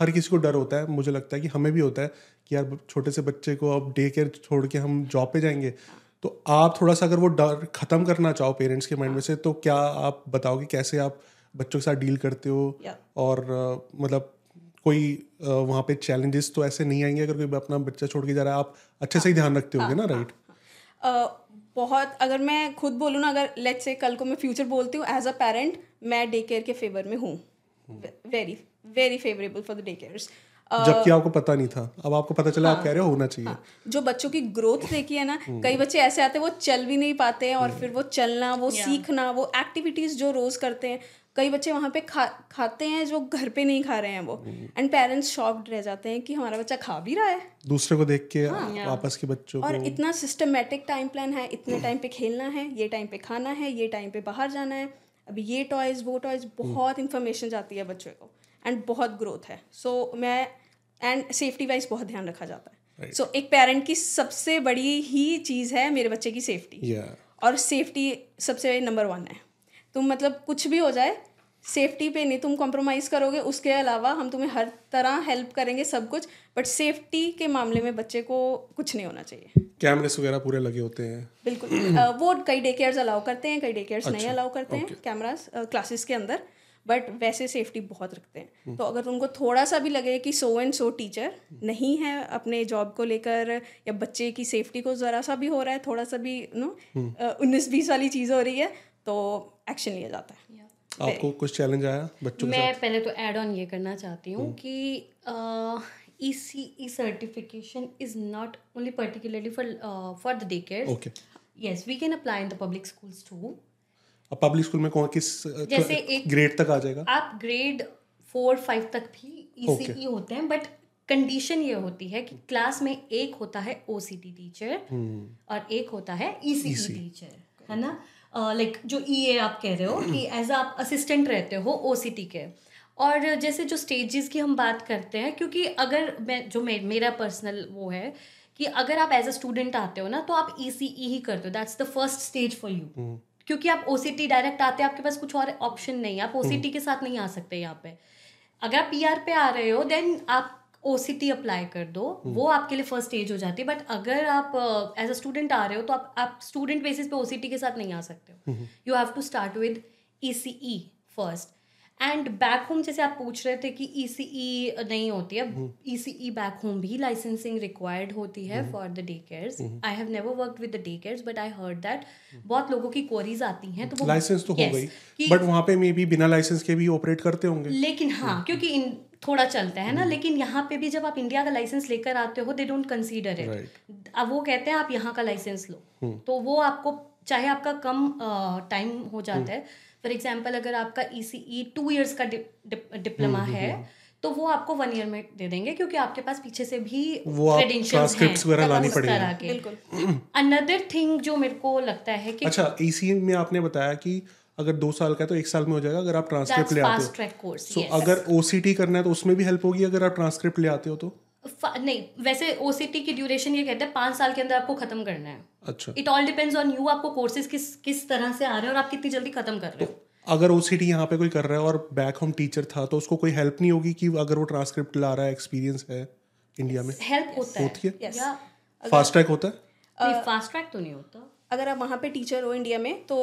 हर किसी को डर होता है मुझे लगता है कि हमें भी होता है कि यार छोटे से बच्चे को अब डे केयर छोड़ के हम जॉब पे जाएँगे। तो आप थोड़ा सा अगर वो डर ख़त्म करना चाहो पेरेंट्स के माइंड में से तो क्या आप बताओगे कैसे आप बच्चों के साथ डील करते हो? और मतलब कोई वहाँ पे चैलेंजेस तो ऐसे नहीं आएँगे अगर कोई अपना बच्चा छोड़ के जा रहा है? आप अच्छे से ही ध्यान रखते होगे ना राइट बहुत अगर मैं खुद बोलूँ ना अगर लेट से कल को मैं फ्यूचर बोलती हूँ एज अ पेरेंट मैं डे केयर के फेवर में हूँ। Very very favourable for the day cares जबकि आपको पता नहीं था। अब आपको पता चला हाँ, आप कह रहे हो होना चाहिए। हाँ, जो बच्चों की ग्रोथ देखी है ना कई बच्चे ऐसे आते हैं वो चल भी नहीं पाते हैं और फिर वो चलना वो सीखना वो एक्टिविटीज़ जो रोज करते हैं कई बच्चे वहाँ पे खा खाते हैं जो घर पे नहीं खा रहे हैं वो। एंड पेरेंट्स शॉक्ड रह जाते हैं कि हमारा बच्चा खा भी रहा है। दूसरे को देख के हाँ, वापस के बच्चों और को। इतना सिस्टमेटिक टाइम प्लान है इतने टाइम पे खेलना है ये टाइम पे खाना है ये टाइम पे बाहर जाना है। अभी ये टॉयज वो टॉयज बहुत इंफॉर्मेशन जाती है बच्चों को। एंड बहुत ग्रोथ है। सो so, मैं एंड सेफ्टी वाइज बहुत ध्यान रखा जाता है। सो एक पेरेंट की सबसे बड़ी ही चीज़ है मेरे बच्चे की सेफ्टी या और सेफ्टी सबसे नंबर वन है। तुम मतलब कुछ भी हो जाए सेफ्टी पे नहीं तुम कॉम्प्रोमाइज़ करोगे उसके अलावा हम तुम्हें हर तरह हेल्प करेंगे सब कुछ बट सेफ्टी के मामले में बच्चे को कुछ नहीं होना चाहिए। कैमरेस वगैरह पूरे लगे होते हैं। बिल्कुल। वो कई डे केयर्स अलाउ करते हैं कई डे केयर्स अच्छा, नहीं अलाउ करते हैं कैमरास क्लासेस के अंदर बट वैसे सेफ्टी बहुत रखते हैं। तो अगर तुमको थोड़ा सा भी लगे कि सो एंड सो टीचर नहीं है अपने जॉब को लेकर या बच्चे की सेफ्टी को ज़रा सा भी हो रहा है थोड़ा सा भी नो उन्नीस बीस वाली चीज़ हो रही है तो एक्शन लिया जाता है। आपको कुछ चैलेंज आया बच्चों के मैं पहले तो ऐड ऑन ये करना चाहती हूँ कि E C E certification is not only particularly for for the day care okay yes we can apply in the public schools too. अब पब्लिक स्कूल में कौन किस जैसे एक- ग्रेड तक आ जाएगा? आप ग्रेड फोर फाइव तक भी Okay. ईसीई होते हैं बट कंडीशन ये होती है कि क्लास में एक होता है ओ सी टी टीचर और एक होता है ईसीई टीचर है ना? लाइक जो ईए आप कह रहे हो कि एज आप असिस्टेंट रहते हो ओसीटी के। और जैसे जो स्टेजेस की हम बात करते हैं क्योंकि अगर मैं जो मे, मेरा पर्सनल वो है कि अगर आप एज अ स्टूडेंट आते हो ना तो आप ई सी ई ही करते हो। That's the first stage for you क्योंकि आप ओ सी टी डायरेक्ट आते हैं आपके पास कुछ और ऑप्शन नहीं है। आप ओ सी टी के साथ नहीं आ सकते यहाँ पे। अगर आप पी आर पे आ रहे हो देन आप ओसीटी अप्लाई कर दो वो आपके लिए फ़र्स्ट स्टेज हो जाती है बट अगर आप एज अ स्टूडेंट आ रहे हो तो आप आप स्टूडेंट बेसिस पे ओसीटी के साथ नहीं आ सकते हो। You have to start with ECE first and back home जैसे आप पूछ रहे थे कि ईसीई नहीं होती है ईसीई बैक होम भी लाइसेंसिंग रिक्वायर्ड होती है for the day cares I have never worked with the day cares but I heard that बहुत लोगों की क्वेरीज आती हैं तो वो लाइसेंस तो हो गई। बट वहाँ पे मे भी बिना लाइसेंस के भी ऑपरेट करते होंगे। लेकिन हाँ क्योंकि इन थोड़ा चलता है ना लेकिन यहाँ पे भी जब आप इंडिया का लाइसेंस लेकर आते हो दे डोंट कंसीडर इट अब वो कहते हैं आप यहाँ का लाइसेंस लो। तो वो आपको चाहे आपका कम टाइम हो जाता है। फॉर एग्ज़ाम्पल अगर आपका E C E two years का डिप्लोमा है तो वो आपको वन ईयर में दे देंगे क्योंकि आपके पास पीछे से भी वगैरह लानी पड़ेगी। बिल्कुल। अनदर थिंग जो मेरे को लगता है कि अच्छा इसी में आपने बताया कि अगर दो साल का है तो एक साल में हो जाएगा अगर आप ट्रांसक्रिप्ट ले आते फास्ट हो। ट्रैक कोर्स सो अगर ओसीटी करना है तो उसमें भी हेल्प होगी अगर आप ट्रांसक्रिप्ट ले आते हो तो? नहीं वैसे ओसीटी की ड्यूरेशन ये कहते हैं पाँच साल के अंदर आपको खत्म करना है। अच्छा। It all depends on you आपको कोर्सेज किस किस तरह से आ रहे हैं और आप कितनी जल्दी खत्म कर रहे हो। अगर ओसीटी यहाँ पे कोई कर रहा है और बैक होम टीचर था तो उसको कोई हेल्प नहीं होगी कि अगर वो ट्रांसक्रिप्ट ला रहा है एक्सपीरियंस है इंडिया में? हेल्प होता है। होती है? या फास्ट ट्रैक होता है? फास्ट ट्रैक तो नहीं होता। अगर आप वहाँ पे टीचर हो इंडिया में तो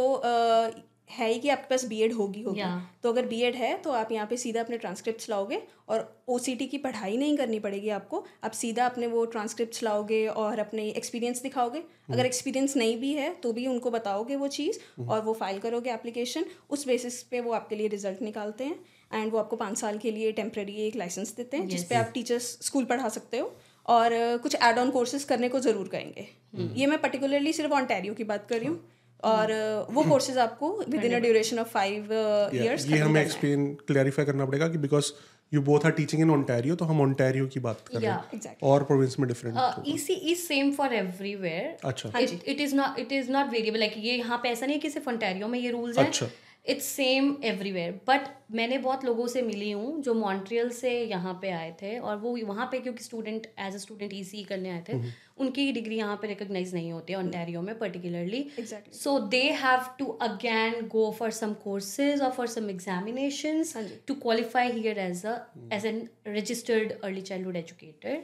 है ही कि आपके पास बी एड होगी होगी। Yeah. तो अगर बी एड है तो आप यहाँ पे सीधा अपने ट्रांसक्रिप्ट लाओगे और ओसीटी की पढ़ाई नहीं करनी पड़ेगी आपको। आप सीधा अपने वो ट्रांसक्रिप्ट लाओगे और अपने एक्सपीरियंस दिखाओगे। अगर एक्सपीरियंस नहीं भी है तो भी उनको बताओगे वो चीज़ और वो फ़ाइल करोगे एप्लीकेशन उस बेसिस पे वो आपके लिए रिज़ल्ट निकालते हैं एंड वो आपको पाँच साल के लिए टेम्प्रेरी एक लाइसेंस देते हैं जिस पे आप टीचर्स स्कूल पढ़ा सकते हो और कुछ एड ऑन कोर्सेज करने को ज़रूर कहेंगे। ये मैं पर्टिकुलरली सिर्फ़ ऑनटेरियो की बात कर रही हूँ। और वो कोर्सेज आपको within a duration of five years ये हमें एक्सप्लेन क्लैरिफाई करना पड़ेगा कि because you both are teaching in Ontario तो हम ओंटारियो की बात कर रहे हैं। और प्रोविंस में different EC is same for everywhere अच्छा। It is not it is not variable like ये यहाँ पे ऐसा नहीं है कि सिर्फ़ ontario में ये रूल्स हैं। अच्छा। इट्स सेम एवरीवेयर बट मैंने बहुत लोगों से मिली हूँ जो मॉन्ट्रियल से यहाँ पे आए थे और वो वहाँ पे क्योंकि स्टूडेंट एज अ स्टूडेंट ई करने आए थे। उनकी डिग्री यहाँ पे रिकोगनाइज नहीं होती है ऑनटेरियो में particularly so they have to again go for some courses और फॉर सम एग्जामिनेशंस हाँ to qualify here as a as an registered early childhood educator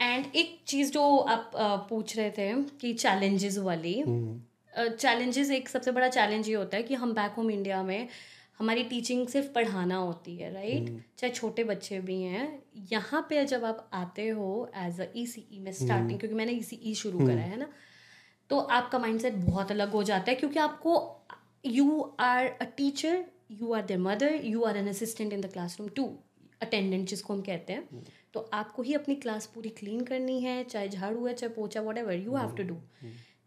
and एक चीज़ जो आप पूछ रहे थे कि चैलेंजेस वाली चैलेंजेस एक सबसे बड़ा चैलेंज ये होता है कि हम बैक होम इंडिया में हमारी टीचिंग सिर्फ़ पढ़ाना होती है राइट चाहे छोटे बच्चे भी हैं यहाँ पे जब आप आते हो एज अ ई सी ई में स्टार्टिंग क्योंकि मैंने ई सी ई शुरू करा है ना तो आपका माइंडसेट बहुत अलग हो जाता है क्योंकि आपको you are a teacher you are there mother you are an assistant in the classroom to attendant जिसको हम कहते हैं। तो आपको ही अपनी क्लास पूरी क्लीन करनी है चाहे झाड़ू है चाहे पोछा whatever you have to do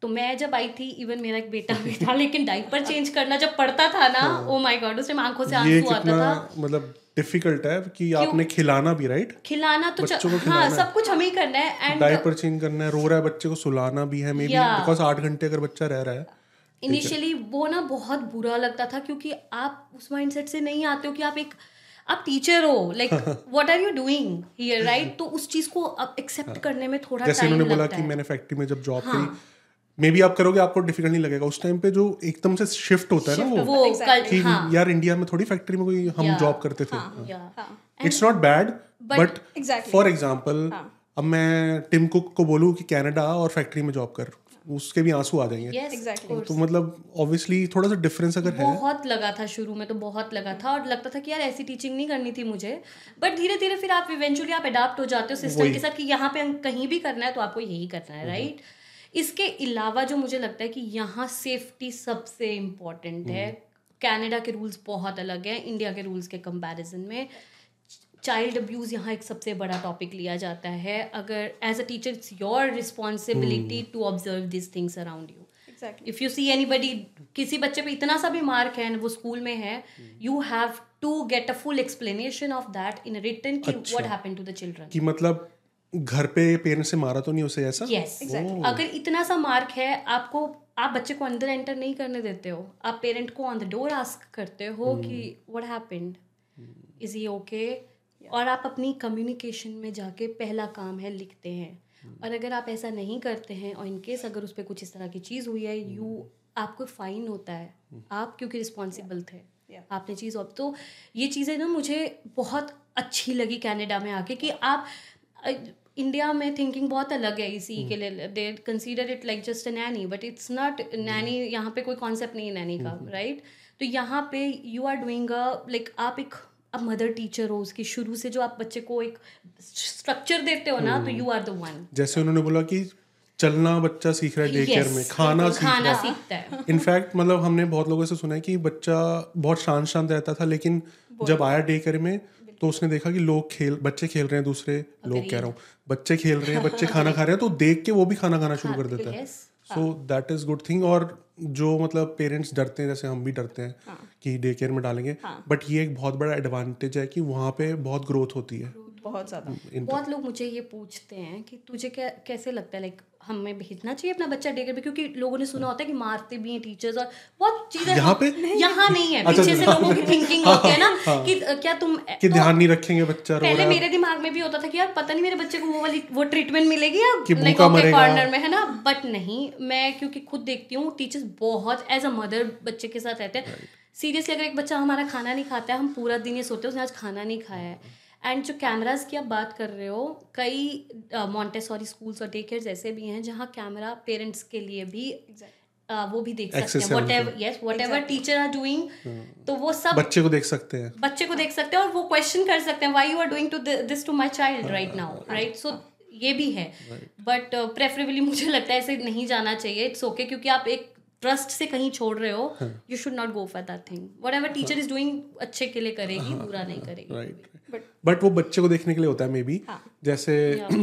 तो मैं जब आई थी इवन मेरा एक बेटा भी था लेकिन डाइपर चेंज करना जब पड़ता था ना ओ माय गॉड उसमें आँखों से आँसू आता था। मतलब डिफ़िकल्ट है कि आपने खिलाना भी राइट खिलाना तो बच्चों को हाँ खिलाना है। सब कुछ हमें ही करना है एंड डायपर चेंज करना है रो रहा है बच्चे को सुलाना भी है मे बी बिकॉज़ आठ घंटे अगर बच्चा रह रहा है इनिशियली वो ना बहुत बुरा लगता था क्योंकि आप उस माइंडसेट से नहीं आते हो कि आप एक आप टीचर हो like what are you doing here right तो उस चीज़ को अब एक्सेप्ट करने में थोड़ा टाइम लगता है जैसे उन्होंने बोला कि मैंने फैक्ट्री में जब जॉब हाँ। करी मे बी आप करोगे आपको डिफ़िकल्ट नहीं लगेगा। उस टाइम पे जो एकदम से शिफ्ट होता है ना वो कि हाँ। यार इंडिया में थोड़ी फैक्ट्री में कोई हम जॉब करते थे। It's not bad but for example. अब मैं टिम कुक को बोलूँ कि कनाडा और फैक्ट्री में जॉब कर उसके भी आँसू आ जाएँगे। Yes Exactly. तो मतलब ऑब्वियसली थोड़ा सा डिफरेंस अगर है। बहुत लगा था शुरू में तो बहुत लगा था। और लगता था कि यार ऐसी टीचिंग नहीं करनी थी मुझे। बट धीरे धीरे फिर आप इवेंचुअली आप अडाप्ट हो जाते हो सिस्टम के साथ कि यहाँ पे कहीं भी करना है तो आपको यही करना है राइट इसके अलावा जो मुझे लगता है कि यहाँ सेफ्टी सबसे इम्पोर्टेंट है। कनाडा के रूल्स बहुत अलग हैं इंडिया के रूल्स के कंपैरिजन में। चाइल्ड अब्यूज़ यहाँ एक सबसे बड़ा टॉपिक लिया जाता है। अगर as a teacher it's your responsibility to observe this things around you if you see anybody किसी बच्चे पे इतना सा भी मार्क है वो स्कूल में है you have to get a full explanation of that in return कि what happened to the children कि मतलब घर पे पेरेंट्स से मारा तो नहीं उसे ऐसा? Yes yes, exactly. अगर इतना सा मार्क है आपको आप बच्चे को अंदर एंटर नहीं करने देते हो। आप पेरेंट को ऑन द डोर आस्क करते हो hmm. कि what happened is he okay और आप अपनी कम्युनिकेशन में जाके पहला काम है लिखते हैं। Hmm. और अगर आप ऐसा नहीं करते हैं और इनकेस अगर उस पर कुछ इस तरह की चीज़ हुई है यू आपको फाइन होता है। आप क्योंकि रिस्पॉन्सिबल yeah. थे। Yeah. आपने चीज़ और तो ये चीज़ें ना मुझे बहुत अच्छी लगी कनाडा में आके कि आप इंडिया में थिंकिंग बहुत अलग है इसी के लिए they consider it like just a nanny but it's not nanny यहाँ पे कोई कॉन्सेप्ट नहीं है नैनी का राइट तो यहाँ पे you are doing a like आप एक अब मदर टीचर हो उसकी शुरू से जो आप बच्चे को एक स्ट्रक्चर देते हो ना तो यू आर द वन जैसे उन्होंने बोला कि चलना बच्चा सीख रहा है डे केयर में खाना सीख खाना रहा सीखता है। इनफैक्ट मतलब हमने बहुत लोगों से सुना है कि बच्चा बहुत शांत शांत रहता था लेकिन जब आया डे केयर में तो उसने देखा कि लोग खेल बच्चे खेल रहे हैं दूसरे लोग कह रहा हूँ। बच्चे खेल रहे हैं बच्चे खाना खा रहे हैं तो देख के वो भी खाना खाना शुरू कर देता है। So that is good thing और जो मतलब पेरेंट्स डरते हैं जैसे हम भी डरते हैं कि डे केयर में डालेंगे बट ये एक बहुत बड़ा एडवांटेज है कि वहाँ पे बहुत ग्रोथ होती है। बहुत ज़्यादा। बहुत लोग मुझे ये पूछते हैं कि तुझे क्या कैसे लगता है? लाइक हमें भेजना चाहिए अपना बच्चा डे में क्योंकि लोगों ने सुना होता है कि मारते भी हैं टीचर्स और बहुत चीज़ें यहाँ पे? यहाँ नहीं है। अच्छा, पीछे से लोगों की थिंकिंग होती है ना कि क्या तुम कि तो ध्यान नहीं रखेंगे बच्चा पहले मेरे दिमाग में भी होता था कि यार पता नहीं मेरे बच्चे को वो वाली वो ट्रीटमेंट मिलेगी या। कॉर्नर में है ना? बट नहीं मैं क्योंकि खुद देखती हूँ टीचर्स बहुत एज अ मदर बच्चे के साथ रहते हैं। सीरियसली अगर एक बच्चा हमारा खाना नहीं खाता है हम पूरा दिन ये सोचते हैं उसने आज खाना नहीं खाया है। एंड जो कैमराज की आप बात कर रहे हो कई मॉन्टेसॉरी स्कूल्स और डे केयर्स ऐसे भी हैं जहाँ कैमरा पेरेंट्स के लिए भी वो भी देख सकते हैं। Whatever yes whatever teacher are doing तो वो सब बच्चे को देख सकते हैं। बच्चे को देख सकते हैं और वो क्वेश्चन कर सकते हैं why you are doing to this to my child right now right so ये भी है। बट प्रेफरेबली मुझे लगता है ऐसे नहीं जाना चाहिए। इट्स ओके क्योंकि आप एक ट्रस्ट से कहीं छोड़ रहे हो you should not go for that thing whatever teacher is doing अच्छे के लिए करेगी बुरा नहीं करेगी. राइट बट वो बच्चे को देखने के लिए होता है मे बी जैसे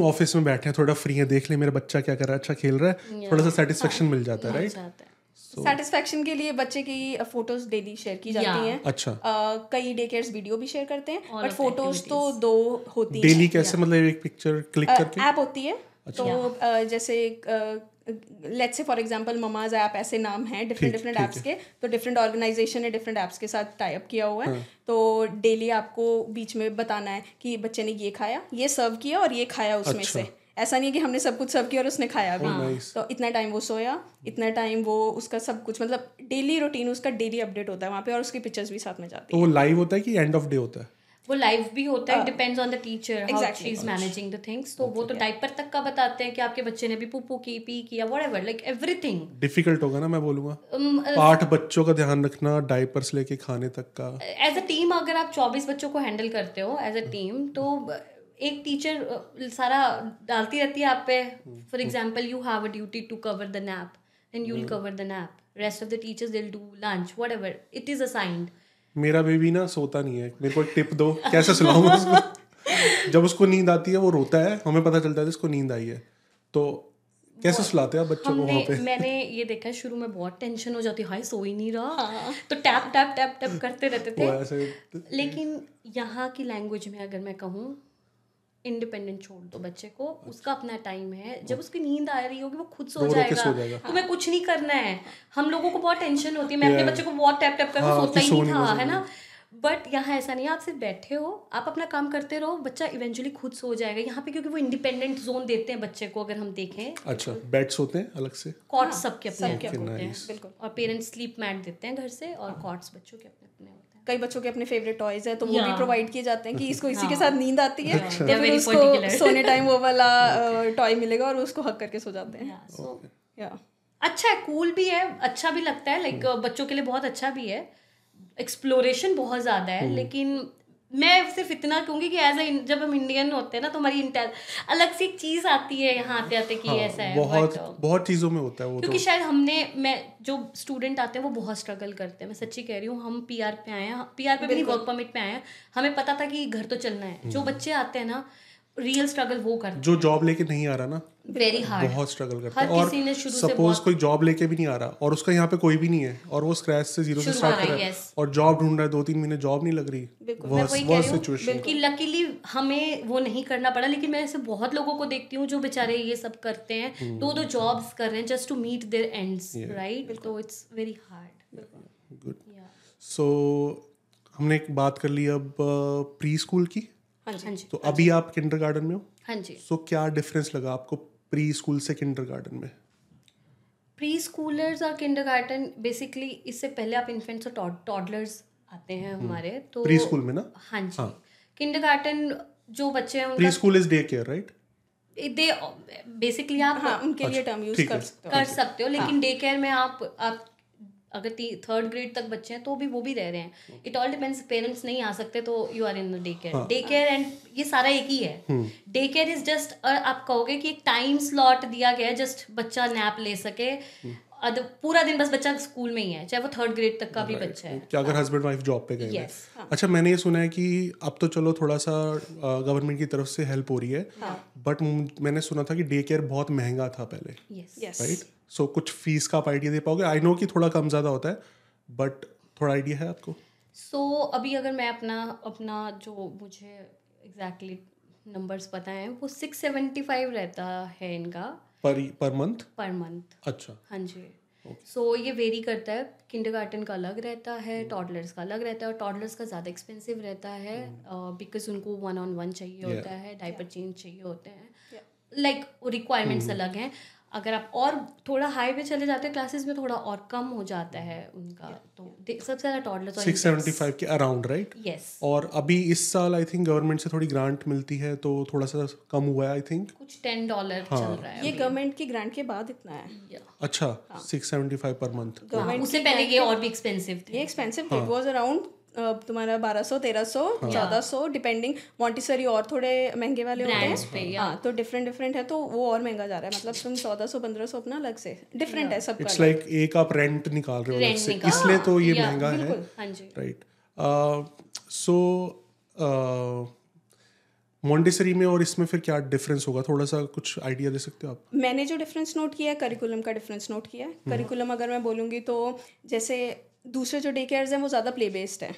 ऑफ़िस में बैठे हैं थोड़ा फ्री है देख ले मेरा बच्चा क्या कर रहा है अच्छा खेल रहा है थोड़ा सा सेटिस्फेक्शन मिल जाता है राइट है. सेटिस्फेक्शन के लिए बच्चे की फ़ोटोज़ डेली शेयर की जाती Yeah. हैं. अच्छा। अ, कई डे केयर्स वीडियो भी शेयर करते हैं बट फ़ोटोज़ तो दो होती हैं. डेली कैसे मतलब एक पिक्चर क्लिक करके? ऐप होती है तो अ, जैसे let's say for example mama's app ऐसे नाम हैं डिफरेंट डिफरेंट ऐप्स के तो डिफरेंट ऑर्गेनाइजेशन ने डिफरेंट ऐप्स के साथ टाई अप किया हुआ है हाँ. तो डेली आपको बीच में बताना है कि बच्चे ने ये खाया ये सर्व किया और ये खाया उसमें अच्छा। से ऐसा नहीं है कि हमने सब कुछ सर्व किया और उसने खाया भी oh, nice. तो इतना टाइम वो सोया इतना टाइम वो उसका सब कुछ मतलब डेली रूटीन उसका डेली अपडेट होता है वहाँ पे और उसकी पिक्चर्स भी साथ में जाती तो वो लाइव होता है कि एंड ऑफ़ डे होता है वो लाइव भी होता है depends on the teacher how she is managing the things तो वो तो डाइपर तक का बताते हैं कि आपके बच्चे ने भी पुप्पू की पी किया व्हाटएवर लाइक एवरीथिंग डिफ़िकल्ट होगा ना मैं बोलूँगा। Um, आठ बच्चों का ध्यान रखना डाइपर्स लेके खाने तक का। एज अ टीम अगर आप 24 बच्चों को हैंडल करते हो एज अ टीम तो एक टीचर सारा डालती रहती है आप पे। For example you have a duty to cover the nap and you will cover the nap rest of the teachers will do lunch whatever it is assigned मेरा baby ना सोता नहीं है। मेरे को एक टिप दो कैसे सुलाऊँगा उसको? जब उसको नींद आती है वो रोता है हमें पता चलता है इसको नींद आई है। तो कैसे सुलाते हैं बच्चों को वहाँ पे? मैंने ये देखा है शुरू में बहुत टेंशन हो जाती है। हाय सो ही नहीं रहा। तो टैप टैप टैप टैप करते रहते थे। लेकिन यहाँ की लैंग्वेज में अगर मैं कहूँ इंडिपेंडेंट छोड़ दो बच्चे को। उसका अपना टाइम है। जब उसकी नींद आ रही होगी वो खुद सो जाएगा। सो जाएगा। तुम्हें कुछ नहीं करना है। हम लोगों को बहुत टेंशन होती है। मैं अपने बच्चे को बहुत टैप टैप कर हाँ, सोता ही नहीं था है ना? बट यहाँ ऐसा नहीं है। आप सिर्फ़ बैठे हो। आप अपना काम करते रहो। बच्चा इवेंचुअली खुद सो जाएगा। यहाँ पे क्योंकि वो इंडिपेंडेंट जोन देते हैं बच्चे को अगर हम देखें। अच्छा बेड्स होते हैं अलग से? कॉट सबके अपने होते हैं बिल्कुल। और पेरेंट्स स्लीप मैट देते हैं घर से और कॉट्स बच्चों के अपने अपने होते हैं। कई बच्चों के अपने फेवरेट टॉयज है तो वो भी प्रोवाइड किए जाते हैं कि इसको इसी के साथ नींद आती है या फिर उसको सोने टाइम वो वाला टॉय मिलेगा और उसको हक करके सो जाते हैं। या अच्छा है कूल भी है अच्छा भी लगता है लाइक बच्चों के लिए बहुत अच्छा भी है। एक्सप्लोरेशन बहुत ज़्यादा है लेकिन मैं सिर्फ़ इतना कहूँगी कि एज अ जब हम इंडियन होते हैं ना तो हमारी इंटेल अलग सी एक चीज़ आती है यहाँ आते आते कि ऐसा है बहुत but, uh, बहुत चीज़ों में होता है वो क्योंकि तो। क्योंकि शायद हमने मैं जो स्टूडेंट आते हैं वो बहुत स्ट्रगल करते हैं। मैं सच्ची कह रही हूँ हम पीआर पे आए हैं पी आर पे भी वर्क परमिट पे आए हैं। हमें पता था कि घर तो चलना है। जो बच्चे आते हैं ना रियल स्ट्रगल वो करते जो जॉब लेके नहीं आ रहा ना हैं वेरी हार्ड बहुत स्ट्रगल करता हर है और किसी ने शुरू से सपोज़ कोई जॉब लेके भी नहीं आ रहा और उसका यहाँ पे कोई भी नहीं है और वो स्क्रैच से ज़ीरो से स्टार्ट कर कर रहा रहा है, और जॉब ढूंढ रहा है दो तीन महीने जॉब नहीं लग रही। हूँ सिचुएशन कि लकीली हमें वो नहीं करना पड़ा लेकिन मैं ऐसे बहुत लोगों को देखती हूँ जो बेचारे ये सब करते हैं। दो दो जॉब्स कर रहे हैं just to meet their ends right तो it's very hard good so हमने एक बात कर ली अब प्री स्कूल की। हाँ जी। हाँ जी तो अभी आप किंडरगार्टन में हो? हाँ जी। सो क्या डिफरेंस लगा आपको प्री स्कूल से किंडरगार्टन में? प्री स्कूलर्स और किंडरगार्टन बेसिकली इससे पहले आप इन्फेंट्स और टॉडलर्स आते हैं हमारे तो प्री स्कूल में ना? हाँ जी। किंडरगार्टन जो बच्चे हैं preschool is day care right they basically आप हाँ उनके लिए टर्म यूज़ कर सकते हो। कर सकते हो लेकिन डे केयर में आप आप अगर थर्ड ग्रेड तक बच्चे हैं तो भी वो भी रह रहे हैं। इट ऑल डिपेंड्स पेरेंट्स नहीं आ सकते तो you are in day care day care and ये सारा एक ही है। डे केयर इज़ जस्ट आप कहोगे कि एक टाइम स्लॉट दिया गया है जस्ट बच्चा नैप ले सके। अद- पूरा दिन बस बच्चा स्कूल में ही है चाहे वो थर्ड ग्रेड तक का भी बच्चा है। कि अगर हस्बैंड वाइफ जॉब पे गए हैं। Yes. अच्छा मैंने ये सुना है कि अब तो चलो थोड़ा सा गवर्नमेंट की तरफ़ से हेल्प हो रही है बट मैंने सुना था कि डे केयर बहुत महँगा था पहले। राइट सो कुछ फ़ीस का आप आइडिया दे पाओगे? आई नो कि थोड़ा कम ज़्यादा होता है बट थोड़ा आइडिया है आपको? सो अभी अगर मैं अपना अपना जो मुझे एग्जैक्टली exactly नंबर्स पता हैं वो सिक्स सेवेंटी फाइव रहता है इनका। पर पर मंथ पर मंथ अच्छा। हाँ जी। So okay. so, ये वेरी करता है। किंडरगार्टन का अलग रहता है टॉडलर्स का अलग रहता है और टॉडलर्स का ज़्यादा एक्सपेंसिव रहता है बिकॉज़ uh, उनको वन ऑन वन चाहिए yeah. होता है डाइपर चेंज चाहिए होते हैं। लाइक रिक्वायरमेंट्स अलग हैं। अगर आप और थोड़ा हाई पे चले जाते हैं क्लासेस में थोड़ा और कम हो जाता है उनका तो सबसे ज़्यादा टॉडलर्स सिक्स सेवेंटी फाइव के अराउंड राइट यस और अभी इस साल आई थिंक गवर्नमेंट से थोड़ी ग्रांट मिलती है तो थोड़ा सा कम हुआ है आई थिंक कुछ टेन डॉलर चल रहा है ये गवर्नमेंट की ग्रांट के बाद इतना है। या अच्छा six seventy five per month government उससे पहले ये और भी एक्सपेंसिव थे। ये एक्सपेंसिव थे वॉज़ अराउंड तुम्हारा बारह सौ तेरह सौ चौदह सौ डिपेंडिंग मॉन्टिसरी और थोड़े महँगे वाले होते हैं। हाँ तो डिफरेंट डिफरेंट है तो वो और महँगा जा रहा है। मतलब तुम चौदह सौ पंद्रह सौ अपना अलग से। डिफरेंट है सबका इट्स लाइक एक आप रेंट निकाल रहे हो इसलिए तो ये महँगा है। बिल्कुल, हाँ जी। राइट सो मॉन्टेसरी में और इसमें फिर क्या डिफरेंस होगा? थोड़ा सा कुछ आइडिया दे सकते हो आप? मैंने जो डिफरेंस नोट किया है करिकुलम का डिफरेंस नोट किया है। करिकुलम अगर मैं बोलूँगी तो जैसे दूसरे जो डे केयर्स हैं वो ज़्यादा प्ले बेस्ड हैं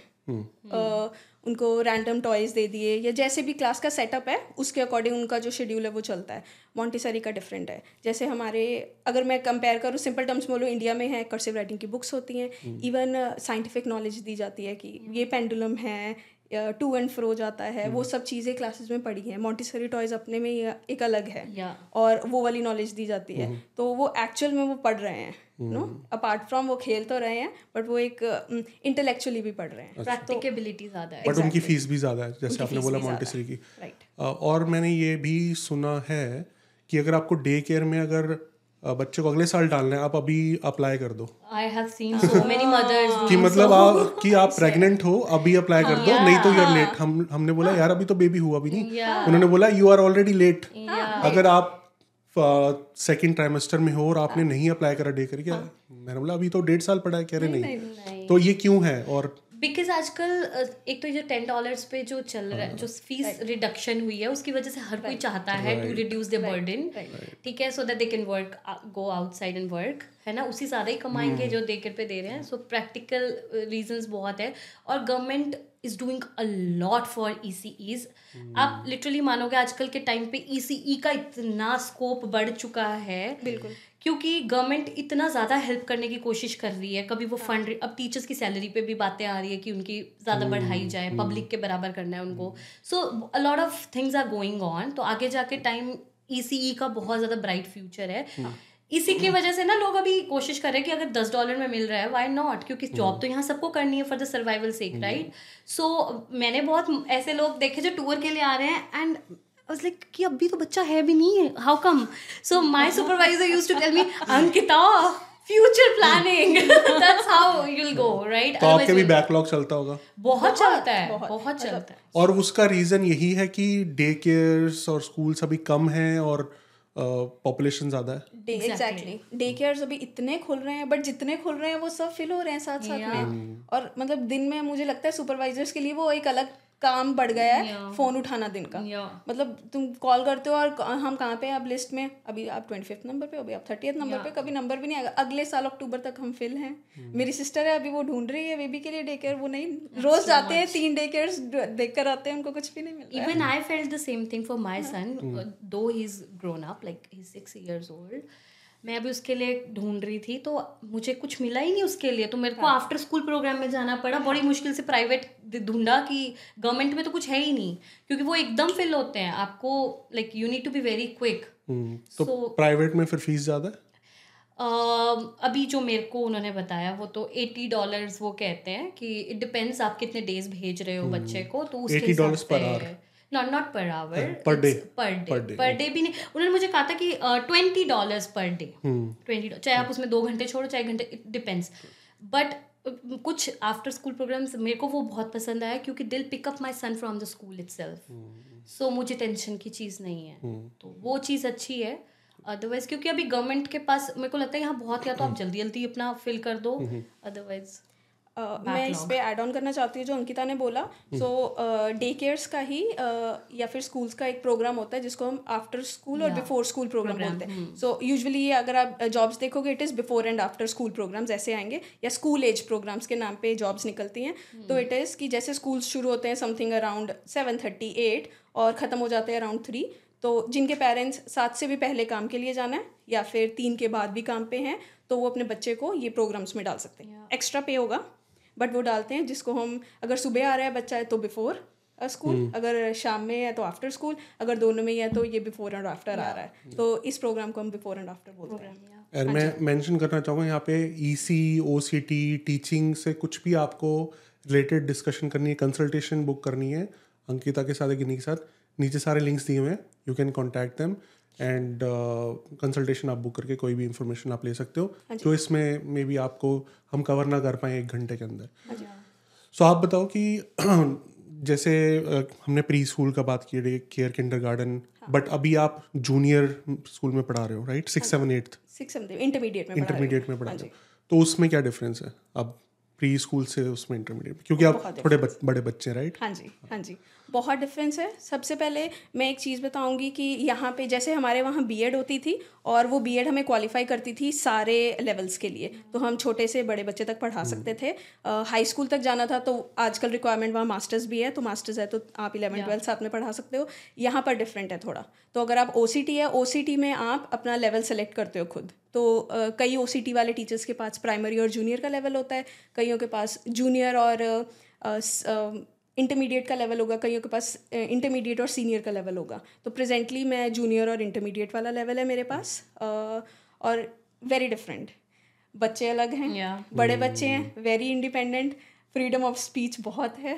अ, उनको रैंडम टॉयज दे दिए या जैसे भी क्लास का सेटअप है उसके अकॉर्डिंग उनका जो शेड्यूल है वो चलता है। मॉन्टेसरी का डिफरेंट है। जैसे हमारे अगर मैं कंपेयर करूँ सिंपल टर्म्स में बोलूँ इंडिया में है कर्सिव राइटिंग की बुक्स होती हैं। इवन साइंटिफिक नॉलेज दी जाती है कि ये पेंडुलम है टू एंड फ्रो जाता है वो सब चीज़ें क्लासेस में पढ़ी हैं। मॉन्टेसरी टॉयज अपने में एक अलग है। और वो वाली नॉलेज दी जाती है। तो वो एक्चुअल में वो पढ़ रहे हैं। नो अपार्ट फ्रॉम वो खेल तो रहे हैं बट वो एक इंटेलेक्चुअली भी पढ़ रहे हैं। प्रैक्टिकेबिलिटी ज़्यादा है। बट उनकी फ़ीस भी ज़्यादा है जैसे आपने बोला मॉन्टेसरी की। राइट और मैंने ये भी सुना है कि अगर आपको डे केयर में अगर बच्चे को अगले साल डालना है आप अभी अप्लाई कर दो। I have seen so many mothers कि मतलब आप कि आप प्रेग्नेंट हो अभी अप्लाई कर दो नहीं तो यूर लेट हम हमने बोला यार अभी तो बेबी हुआ भी नहीं। उन्होंने बोला यू आर ऑलरेडी लेट अगर आप सेकंड ट्राइमेस्टर में हो और आपने नहीं अप्लाई करा डे करके मैंने बोला अभी तो डेढ़ साल पड़ा है। कह रहे नहीं तो ये क्यों है? और बिकॉज़ आजकल एक तो ये टेन डॉलर्स पे जो चल रहा है जो फ़ीस रिडक्शन हुई है उसकी वजह से हर कोई चाहता है टू रिड्यूस द बर्डन ठीक है? So that they can work go outside and work है ना? उसी ज़्यादा ही कमाएँगे जो देकर पे दे रहे हैं। सो प्रैक्टिकल रीजंस बहुत है। और government is doing a lot for E C Es आप लिटरली मानोगे आजकल के टाइम पे ई सी ई का इतना स्कोप बढ़ चुका है बिल्कुल। क्योंकि गवर्नमेंट इतना ज़्यादा हेल्प करने की कोशिश कर रही है। कभी वो फंड अब टीचर्स की सैलरी पे भी बातें आ रही है कि उनकी ज़्यादा बढ़ाई जाए पब्लिक के बराबर करना है उनको। So a lot of things are going on तो आगे जाके टाइम ई का बहुत ज़्यादा ब्राइट फ्यूचर है। इसी की वजह से ना लोग अभी कोशिश कर रहे हैं कि अगर दस डॉलर में मिल रहा है वाई नॉट क्योंकि जॉब तो यहाँ सबको करनी है for the survival sake right so मैंने बहुत ऐसे लोग देखे जो टूर के लिए आ रहे हैं एंड was like कि अभी तो बच्चा है भी नहीं है how come so my supervisor used to tell me Ankita future planning that's how you will go right तो आपके भी बैकलॉग चलता होगा। बहुत चलता है बहुत चलता है। और उसका रीजन यही है कि डे केयर्स और स्कूल्स अभी कम हैं और पॉपुलेशन ज़्यादा है। डे एग्जैक्टली डे केयर्स अभी इतने खुल रहे हैं बट जितने खुल रहे हैं वो सब फिल हो रहे हैं साथ साथ में और मतलब दिन में मुझे लगता है सुपरवाइजर्स के लिए वो एक अलग काम बढ़ गया है फ़ोन उठाना दिन का। Yeah. मतलब तुम कॉल करते हो और हम कहाँ पे आप लिस्ट में। अभी आप ट्वेंटी फिफ्थ नंबर पे अभी आप थर्टी नंबर पे कभी नंबर भी नहीं आएगा। अगले साल अक्टूबर तक हम फिल हैं। मेरी सिस्टर है अभी वो ढूंढ रही है बेबी के लिए डे केयर वो नहीं। रोज जाते हैं तीन डे केयर देख कर आते हैं उनको कुछ भी नहीं मिल रहा है। Even i felt the same thing for my son uh, though he's grown up like he's six years old. मैं अभी उसके लिए ढूंढ रही थी तो मुझे कुछ मिला ही नहीं उसके लिए। तो मेरे को आफ्टर स्कूल प्रोग्राम में जाना पड़ा। बड़ी मुश्किल से प्राइवेट ढूंढा कि गवर्नमेंट में तो कुछ है ही नहीं क्योंकि वो एकदम फिल होते हैं। आपको like you need to be very quick hmm, तो प्राइवेट में फिर फ़ीस ज़्यादा? है अभी जो मेरे को उन्होंने बताया वो तो एटी डॉलर्स वो कहते हैं कि इट डिपेंड्स आप कितने डेज़ भेज रहे हो बच्चे को तो उसके हिसाब से. Not not per hour per day per day per day भी नहीं. उन्होंने मुझे कहा था कि twenty dollars per day twenty चाहे आप उसमें दो घंटे छोड़ो चाहे घंटे इट डिपेंड्स बट कुछ आफ्टर स्कूल प्रोग्राम्स मेरे को वो बहुत पसंद आया क्योंकि they'll pick up my son from the school itself so मुझे टेंशन की चीज़ नहीं है. तो वो चीज़ अच्छी है. अदरवाइज़ क्योंकि अभी गवर्नमेंट के पास मेरे को लगता है यहाँ बहुत या तो आप जल्दी जल्दी अपना फिल कर दो. अदरवाइज़ अ, मैं इस पे ऐड ऑन करना चाहती हूँ जो अंकिता ने बोला। सो डे केयर्स का ही अ, या फिर स्कूल्स का एक प्रोग्राम होता है जिसको हम आफ्टर स्कूल और बिफोर स्कूल प्रोग्राम बोलते हैं। सो यूजुअली ये अगर आप जॉब्स देखोगे it is before and after school programs ऐसे आएँगे। या स्कूल एज प्रोग्राम्स के नाम पे जॉब्स निकलती हैं। तो इट इज़ कि जैसे स्कूल्स शुरू होते हैं something around seven thirty eight और ख़त्म हो जाते हैं अराउंड थ्री तो जिनके पेरेंट्स सात से भी पहले काम के लिए जाना है या फिर तीन के बाद भी काम पे हैं तो वो अपने बच्चे को ये प्रोग्राम्स में डाल सकते हैं। एक्स्ट्रा पे होगा। बट वो डालते हैं जिसको हम अगर सुबह आ रहा है बच्चा है तो बिफोर स्कूल अगर शाम में है तो आफ्टर स्कूल अगर दोनों में ही है तो ये बिफोर एंड आफ्टर आ रहा है। तो इस प्रोग्राम को हम बिफोर एंड आफ्टर बोलते हैं। और मैं मेंशन करना चाहूँगा यहाँ पे ई सी ओ सी टी टीचिंग से कुछ भी आपको रिलेटेड डिस्कशन करनी है कंसल्टेशन बुक करनी है अंकिता के साथ गिनी के साथ नीचे सारे लिंक्स दिए हुए हैं you can contact them and consultation आप बुक करके कोई भी इंफॉर्मेशन आप ले सकते हो। जो। इसमें मे बी आपको हम कवर ना कर पाए एक घंटे के अंदर। सो आप बताओ कि जैसे हमने प्री स्कूल का बात की केयर किंडर गार्डन बट अभी आप जूनियर स्कूल में पढ़ा रहे हो right six seven eighth six intermediate में इंटरमीडिएट में पढ़ा रहे हो। तो उसमें क्या डिफरेंस है? अब प्री स्कूल से उसमें इंटरमीडिएट क्योंकि आप थोड़े बड़े बच्चे राइट हाँ जी हाँ जी। बहुत डिफरेंस है। सबसे पहले मैं एक चीज़ बताऊँगी कि यहाँ पे जैसे हमारे वहाँ बीएड होती थी और वो बीएड हमें क्वालिफाई करती थी सारे लेवल्स के लिए। तो हम छोटे से बड़े बच्चे तक पढ़ा सकते थे। हाई स्कूल तक जाना था तो आजकल रिक्वायरमेंट वहाँ मास्टर्स भी है। तो मास्टर्स है तो आप इलेवन ट्वेल्थ साथ में पढ़ा सकते हो। यहाँ पर डिफरेंट है थोड़ा। तो अगर आप ओसीटी है ओसीटी में आप अपना लेवल सेलेक्ट करते हो खुद। तो uh, कई ओसीटी वाले टीचर्स के पास प्राइमरी और जूनियर का लेवल होता है। कईयों के पास जूनियर और इंटरमीडिएट का लेवल होगा कईयों के पास इंटरमीडिएट और सीनियर का लेवल होगा। तो प्रेजेंटली मैं जूनियर और इंटरमीडिएट वाला लेवल है मेरे पास और वेरी डिफरेंट बच्चे अलग हैं yeah. बड़े बच्चे हैं very independent freedom of speech बहुत है।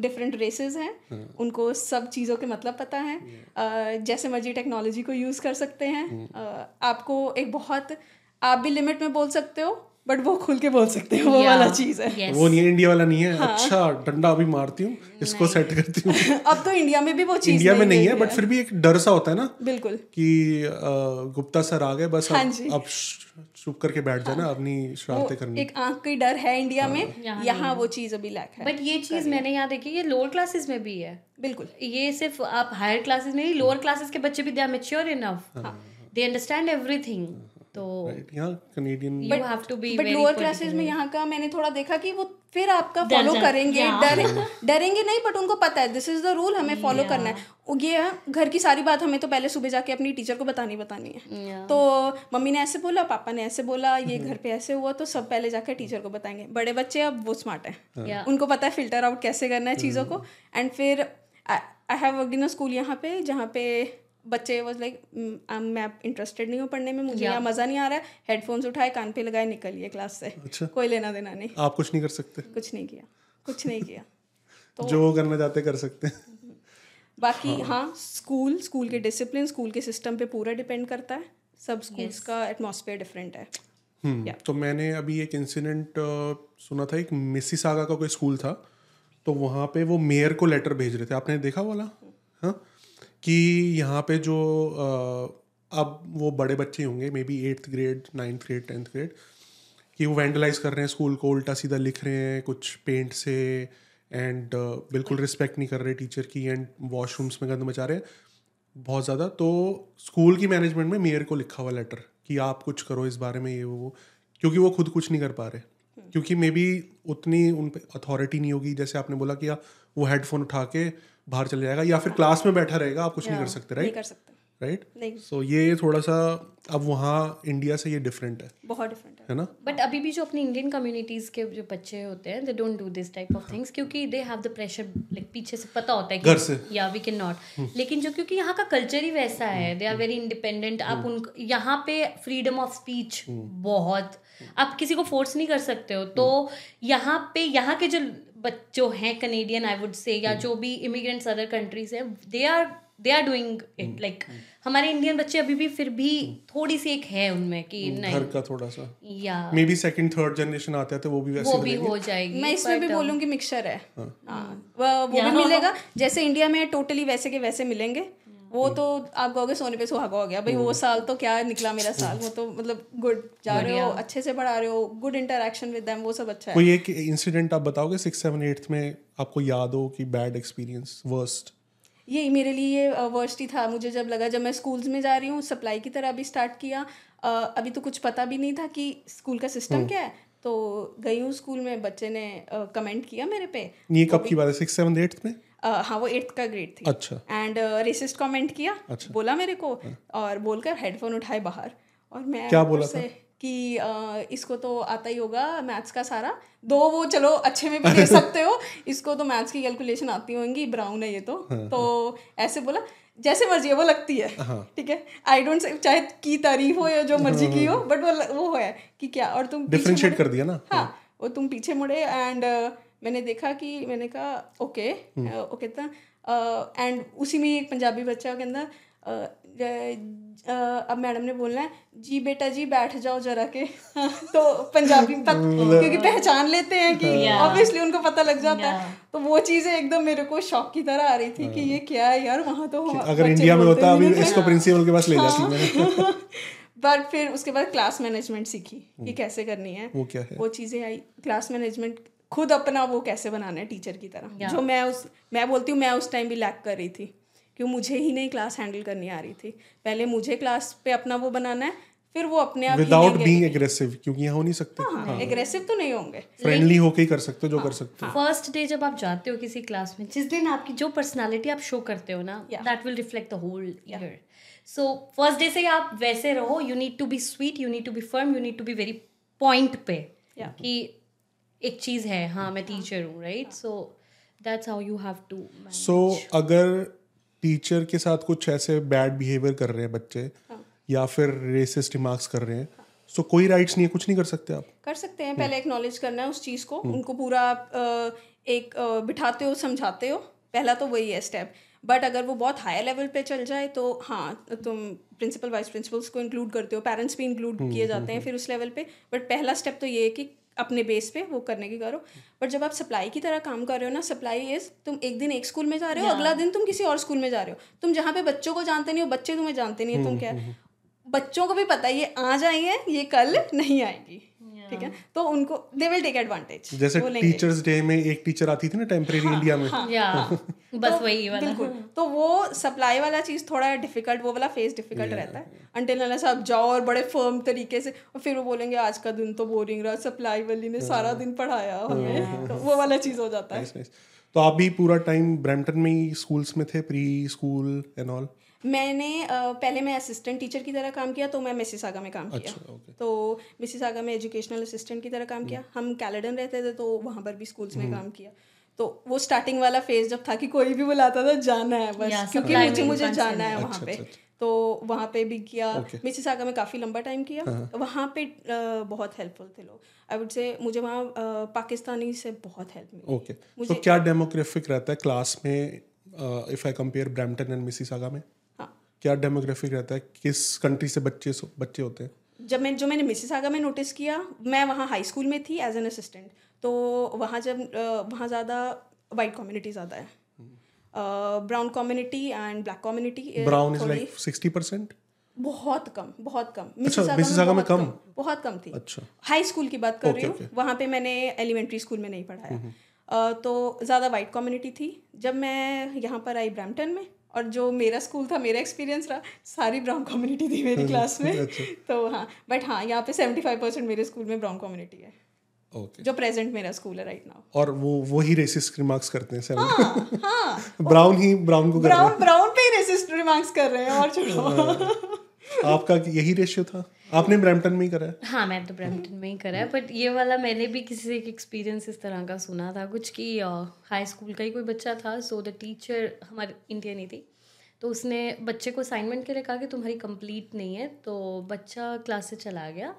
डिफरेंट रेसेस हैं उनको सब चीज़ों के मतलब पता है। Uh, जैसे मर्ज़ी टेक्नोलॉजी को यूज़ कर सकते हैं। Uh, आपको एक बहुत आप भी लिमिट में बोल सकते हो बट वो खुल के बोल सकते हैं वो Yeah. वाला चीज़ है। Yes. वो नहीं इंडिया वाला नहीं है। हाँ। अच्छा डंडा अभी मारती हूँ इसको सेट करती हूँ। अब तो इंडिया में भी वो चीज़ इंडिया में नहीं है बट फिर भी एक डर सा होता है ना बिल्कुल। कि गुप्ता सर आ गए बस हाँ अब चुप करके बैठ जाना अपनी वो शरारतें करनी। एक आँख की डर है इंडिया में यहाँ यहाँ वो चीज़ अभी लैक है। बट ये चीज़ मैंने यहाँ देखी ये लोअर क्लासेस में भी है। बिल्कुल। ये सिर्फ़ आप हायर क्लासेस में नहीं लोअर क्लासेस के बच्चे भी they are mature enough they understand everything तो यहाँ Canadian you have to be but lower classes में यहाँ का मैंने थोड़ा देखा कि वो फिर आपका फॉलो करेंगे हाँ। डरे डरेंगे नहीं बट उनको पता है। दिस इज़ द रूल हमें फॉलो करना है। ये घर की सारी बात हमें तो पहले सुबह जाके अपनी टीचर को बतानी बतानी है। तो मम्मी ने ऐसे बोला पापा ने ऐसे बोला ये घर पे ऐसे हुआ तो सब पहले जाकर टीचर को बताएँगे। बड़े बच्चे अब वो स्मार्ट है। उनको पता है फ़िल्टर आउट कैसे करना है चीज़ों को। एंड फिर I have work in a school यहाँ पे जहाँ पे बच्चे वॉज़ लाइक मैं इंटरेस्टेड नहीं हूँ पढ़ने में मुझे यहाँ मज़ा नहीं आ रहा है। हेडफोन्स उठाए कान पे लगाए निकलिए क्लास से। अच्छा। कोई लेना देना नहीं। आप कुछ नहीं कर सकते? कुछ नहीं किया। कुछ नहीं किया। तो जो वो करना चाहते कर सकते हैं। बाकी हाँ। स्कूल स्कूल के डिसिप्लिन स्कूल के सिस्टम पे पूरा डिपेंड करता है। सब स्कूल्स का एटमॉस्फेयर डिफरेंट है। हम्म, तो मैंने अभी एक इंसिडेंट सुना था एक मिसिसागा का कोई स्कूल था तो वहाँ पे वो मेयर को लेटर भेज रहे थे। आपने देखा वो वाला? हाँ? कि यहाँ पे जो अब वो बड़े बच्चे होंगे maybe eighth grade ninth grade tenth grade कि वो वेंडलाइज कर रहे हैं स्कूल को, उल्टा सीधा लिख रहे हैं कुछ पेंट से एंड बिल्कुल रिस्पेक्ट नहीं कर रहे टीचर की एंड वॉशरूम्स में गंद मचा रहे हैं। बहुत ज़्यादा। तो स्कूल की मैनेजमेंट में मेयर को लिखा हुआ लेटर कि आप कुछ करो इस बारे में ये वो क्योंकि वो खुद कुछ नहीं कर पा रहे। क्योंकि मे बी उतनी उन पर अथॉरिटी नहीं होगी। जैसे आपने बोला कि वो हेडफोन उठा के बाहर चले जाएगा या फिर क्लास में बैठा रहेगा आप कुछ नहीं कर सकते राइट कर सकते। राइट सो ये थोड़ा सा अब वहाँ इंडिया से ये डिफरेंट है। बहुत डिफरेंट है। है ना? बट अभी भी जो अपनी इंडियन कम्युनिटीज के जो बच्चे होते हैं they don't do this type of things क्योंकि they have the pressure like पीछे से पता होता है घर से। या वी कैन नॉट लेकिन जो क्योंकि यहाँ का कल्चर ही वैसा है दे आर वेरी इंडिपेंडेंट आप उन यहाँ पे फ्रीडम ऑफ़ स्पीच बहुत। आप किसी को फोर्स नहीं कर सकते हो। तो यहाँ पे यहाँ के जो बच- जो हैं कनेडियन आई वुड से या जो भी इमिग्रेंट्स अदर कंट्रीज़ हैं they are they are doing it like हमारे इंडियन बच्चे अभी भी फिर भी थोड़ी सी एक है उनमें कि घर नहीं। का थोड़ा सा या। Maybe second third generation आते हैं तो वो भी वैसे वो भी हो जाएगी मैं इसमें भी बोलूँगी um, बोलूँगी मिक्सचर है। हाँ। वो वो भी मिलेगा। जैसे इंडिया में टोटली वैसे के वैसे मिलेंगे। वो तो आप कहोगे सोने पे सुहागा हो गया। भाई वो साल तो क्या निकला मेरा साल? वो तो मतलब गुड जा रहे हो अच्छे से पढ़ा रहे हो गुड इंटरेक्शन विद देम वो सब अच्छा है। कोई एक इंसिडेंट आप बताओगे सिक्स सेवन एट्थ में आपको याद हो कि बैड एक्सपीरियंस वर्स्ट ये मेरे लिए ये वर्स्ट ही था। मुझे जब लगा जब मैं स्कूल्स में जा रही हूँ सप्लाई की तरह अभी स्टार्ट किया अभी तो कुछ पता भी नहीं था कि स्कूल का सिस्टम क्या है। तो गई हूँ स्कूल में बच्चे ने कमेंट किया मेरे पे। ये कब की बात है? सिक्स सेवन एट्थ में? हाँ वो एट्थ का ग्रेड थी। अच्छा। एंड रेसिस्ट कमेंट किया अच्छा। बोला मेरे को और बोलकर हेडफोन उठाए बाहर। और मैं क्या बोला से कि इसको तो आता ही होगा मैथ्स का सारा। दो वो चलो अच्छे में भी दे सकते हो। इसको तो मैथ्स की कैलकुलेशन आती होंगी ब्राउन है ये तो। हाँ, तो ऐसे बोला जैसे मर्ज़ी है वो लगती है। हाँ। ठीक है? आई डोंट चाहे की तारीफ़ हो या जो मर्ज़ी की हो। बट वो वो है कि क्या और तुम डिफरेंशिएट कर दिया ना? हाँ वो तुम पीछे मुड़े एंड मैंने देखा कि मैंने कहा ओके ओके था एंड उसी में ही एक पंजाबी बच्चा अ, अ, अब मैडम ने बोलना है जी बेटा जी बैठ जाओ जरा के। तो पंजाबी पत, क्योंकि पहचान लेते हैं कि Yeah. ऑब्वियसली उनको पता लग जाता Yeah. है तो वो चीज़ें एकदम मेरे को शॉक की तरह आ रही थी कि ये क्या है यार वहाँ तो अगर इंडिया में होता अभी इसको प्रिंसिपल के पास ले जाती बट फिर उसके बाद क्लास मैनेजमेंट सीखी कि कैसे करनी है। वो क्या है? वो चीज़ें आई क्लास मैनेजमेंट खुद अपना वो कैसे बनाना है टीचर की तरह। जो मैं उस मैं बोलती हूँ मैं उस टाइम भी लैक कर रही थी क्यों मुझे ही नहीं क्लास हैंडल करनी आ रही थी। पहले मुझे क्लास पे अपना वो बनाना है फिर वो अपने आप विदाउट बीइंग एग्रेसिव क्योंकि यहाँ हो नहीं सकते। हाँ एग्रेसिव तो नहीं होंगे। फ्रेंडली होके ही कर सकते हो जो हाँ, कर सकते हो। फ़र्स्ट डे जब आप जाते हो किसी क्लास में जिस दिन आपकी जो पर्सनालिटी आप शो करते हो ना that will reflect the whole year so first day से आप वैसे रहो you need to be sweet you need to be firm you need to be very point पे कि एक चीज़ है हाँ मैं टीचर हूँ right so that's how you have to so अगर टीचर के साथ कुछ ऐसे बैड बिहेवियर कर रहे हैं बच्चे हाँ. या फिर रेसिस्ट रिमार्क्स कर रहे हैं सो कोई राइट्स नहीं है कुछ नहीं कर सकते आप। कर सकते हैं पहले एक्नॉलेज करना है उस चीज़ को उनको पूरा एक बिठाते हो समझाते हो पहला तो वही है स्टेप बट अगर वो बहुत हाई लेवल पे चल जाए तो हाँ तुम प्रिंसिपल वाइस प्रिंसिपल्स को इंक्लूड करते हो पेरेंट्स भी इंक्लूड किए जाते हैं फिर उस लेवल पे. बट पहला स्टेप तो ये है कि अपने बेस पे वो करने की करो। बट जब आप सप्लाई की तरह काम कर रहे हो ना सप्लाई इज़ तुम एक दिन एक स्कूल में जा रहे हो अगला दिन तुम किसी और स्कूल में जा रहे हो। तुम जहाँ पे बच्चों को जानते नहीं हो बच्चे तुम्हें जानते नहीं है तुम क्या बच्चों को भी पता है ये आ जाएँगे ये कल नहीं आएगी। ठीक है? तो उनको दे विल टेक एडवांटेज जैसे टीचर्स डे में एक टीचर आती थी ना टेम्परेरी इंडिया में। या बस वही वाला। बिल्कुल। तो वो सप्लाई वाला चीज़ थोड़ा डिफ़िकल्ट वो वाला फेस डिफ़िकल्ट रहता है। अंटिल अनलेस आप जाओ और बड़े फर्म तरीके से और फिर वो बोलेंगे आज का दिन तो बोरिंग रहा सप्लाई वाली ने सारा दिन पढ़ाया हमें। तो वो वाला चीज़ हो जाता है। तो आप भी पूरा टाइम ब्रैम्पटन में ही स्कूल्स में थे प्री स्कूल एंड ऑल मैंने पहले मैं असिस्टेंट टीचर की तरह काम किया तो मैं मिसिसागा में काम अच्छा, किया। अच्छा ओके तो मिसिसागा में एजुकेशनल असिस्टेंट की तरह काम किया। हम कैलेडन रहते थे तो वहाँ पर भी स्कूल्स में काम किया। तो वो स्टार्टिंग वाला फ़ेज़ जब था कि कोई भी बुलाता था जाना है बस क्योंकि मुझे मुझे जाना है वहाँ पे। तो वहाँ पे भी किया। Okay. मिसिसागा में काफ़ी लंबा टाइम किया। वहाँ पे बहुत हेल्पफुल थे लोग। आई वुड से मुझे वहाँ पाकिस्तानी से बहुत हेल्प मिली। ओके तो क्या डेमोग्राफिक रहता है क्लास में if I compare Brampton and Mississauga में? हाँ क्या डेमोग्राफिक रहता है? किस कंट्री से बच्चे बच्चे होते हैं? जब मैं जो मैंने मिसिसागा में नोटिस किया मैं वहाँ हाई स्कूल में थी एज एन असिस्टेंट तो वहाँ जब वहाँ ज़्यादा वाइट कम्युनिटी ज़्यादा है। Brown community and black community brown is like sixty percent बहुत कम बहुत कम। मिसिसागा में कम? बहुत कम थी। अच्छा। हाई स्कूल की बात कर रही हूँ वहाँ पे मैंने एलिमेंट्री स्कूल में नहीं पढ़ाया। तो ज़्यादा वाइट कम्युनिटी थी। जब मैं यहाँ पर आई ब्रैम्पटन में और जो मेरा स्कूल था मेरा एक्सपीरियंस रहा सारी ब्राउन कम्युनिटी थी मेरी क्लास में। तो हाँ बट हाँ यहाँ पे सेवेंटी फाइव परसेंट मेरे स्कूल में ब्राउन कम्युनिटी है। Okay. जो प्रेजेंट मेरा स्कूल है राइट नाउ और वो वो ही रेसिस्ट रिमार्क्स करते हैं सर हाँ हाँ। ब्राउन ही ब्राउन को ब्राउन ब्राउन पे ही रेसिस्ट रिमार्क्स कर रहे हैं और छोड़ो। हैं। आपका यही रेशियो था? आपने ब्रैम्पटन में ही करा है? हाँ मैं तो ब्रैम्पटन में ही करा है बट ये वाला मैंने भी किसी से एक एक्सपीरियंस इस तरह का सुना था कुछ कि हाई स्कूल का ही कोई बच्चा था सो द टीचर हमारे इंडियन ही थी तो उसने बच्चे को असाइनमेंट के लिए कहा कि तुम्हारी कंप्लीट नहीं है तो बच्चा क्लास से चला गया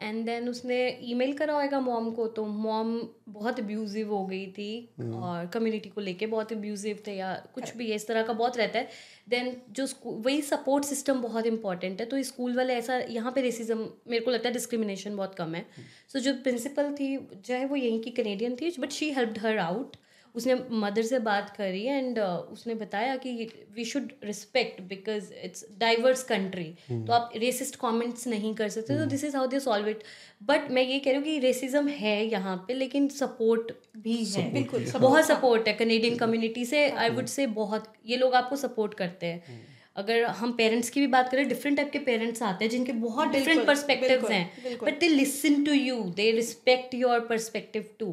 एंड देन उसने ईमेल करा होगा मॉम को तो मॉम बहुत अब्यूजिव हो गई थी और कम्युनिटी को लेके बहुत अब्यूजिव थे या कुछ भी है इस तरह का बहुत रहता है। देन जो स्कूल वही सपोर्ट सिस्टम बहुत इंपॉर्टेंट है तो स्कूल वाले ऐसा यहाँ पे रेसिज्म मेरे को लगता है डिस्क्रिमिनेशन बहुत कम है। सो जो प्रिंसिपल थी जो है वो यहीं की कनेडियन थी but she helped her out उसने मदर से बात करी एंड उसने बताया कि we should respect because it's diverse country तो आप रेसिस्ट कमेंट्स नहीं कर सकते तो this is how they solve it but मैं ये कह रही हूँ कि रेसिज्म है यहाँ पे लेकिन सपोर्ट भी है। बिल्कुल, बहुत सपोर्ट है कनेडियन कम्युनिटी से आई वुड से बहुत ये लोग आपको सपोर्ट करते हैं। अगर हम पेरेंट्स की भी बात करें डिफरेंट टाइप के पेरेंट्स आते हैं जिनके बहुत डिफरेंट पर्सपेक्टिव्स हैं। But they listen to you they respect your perspective too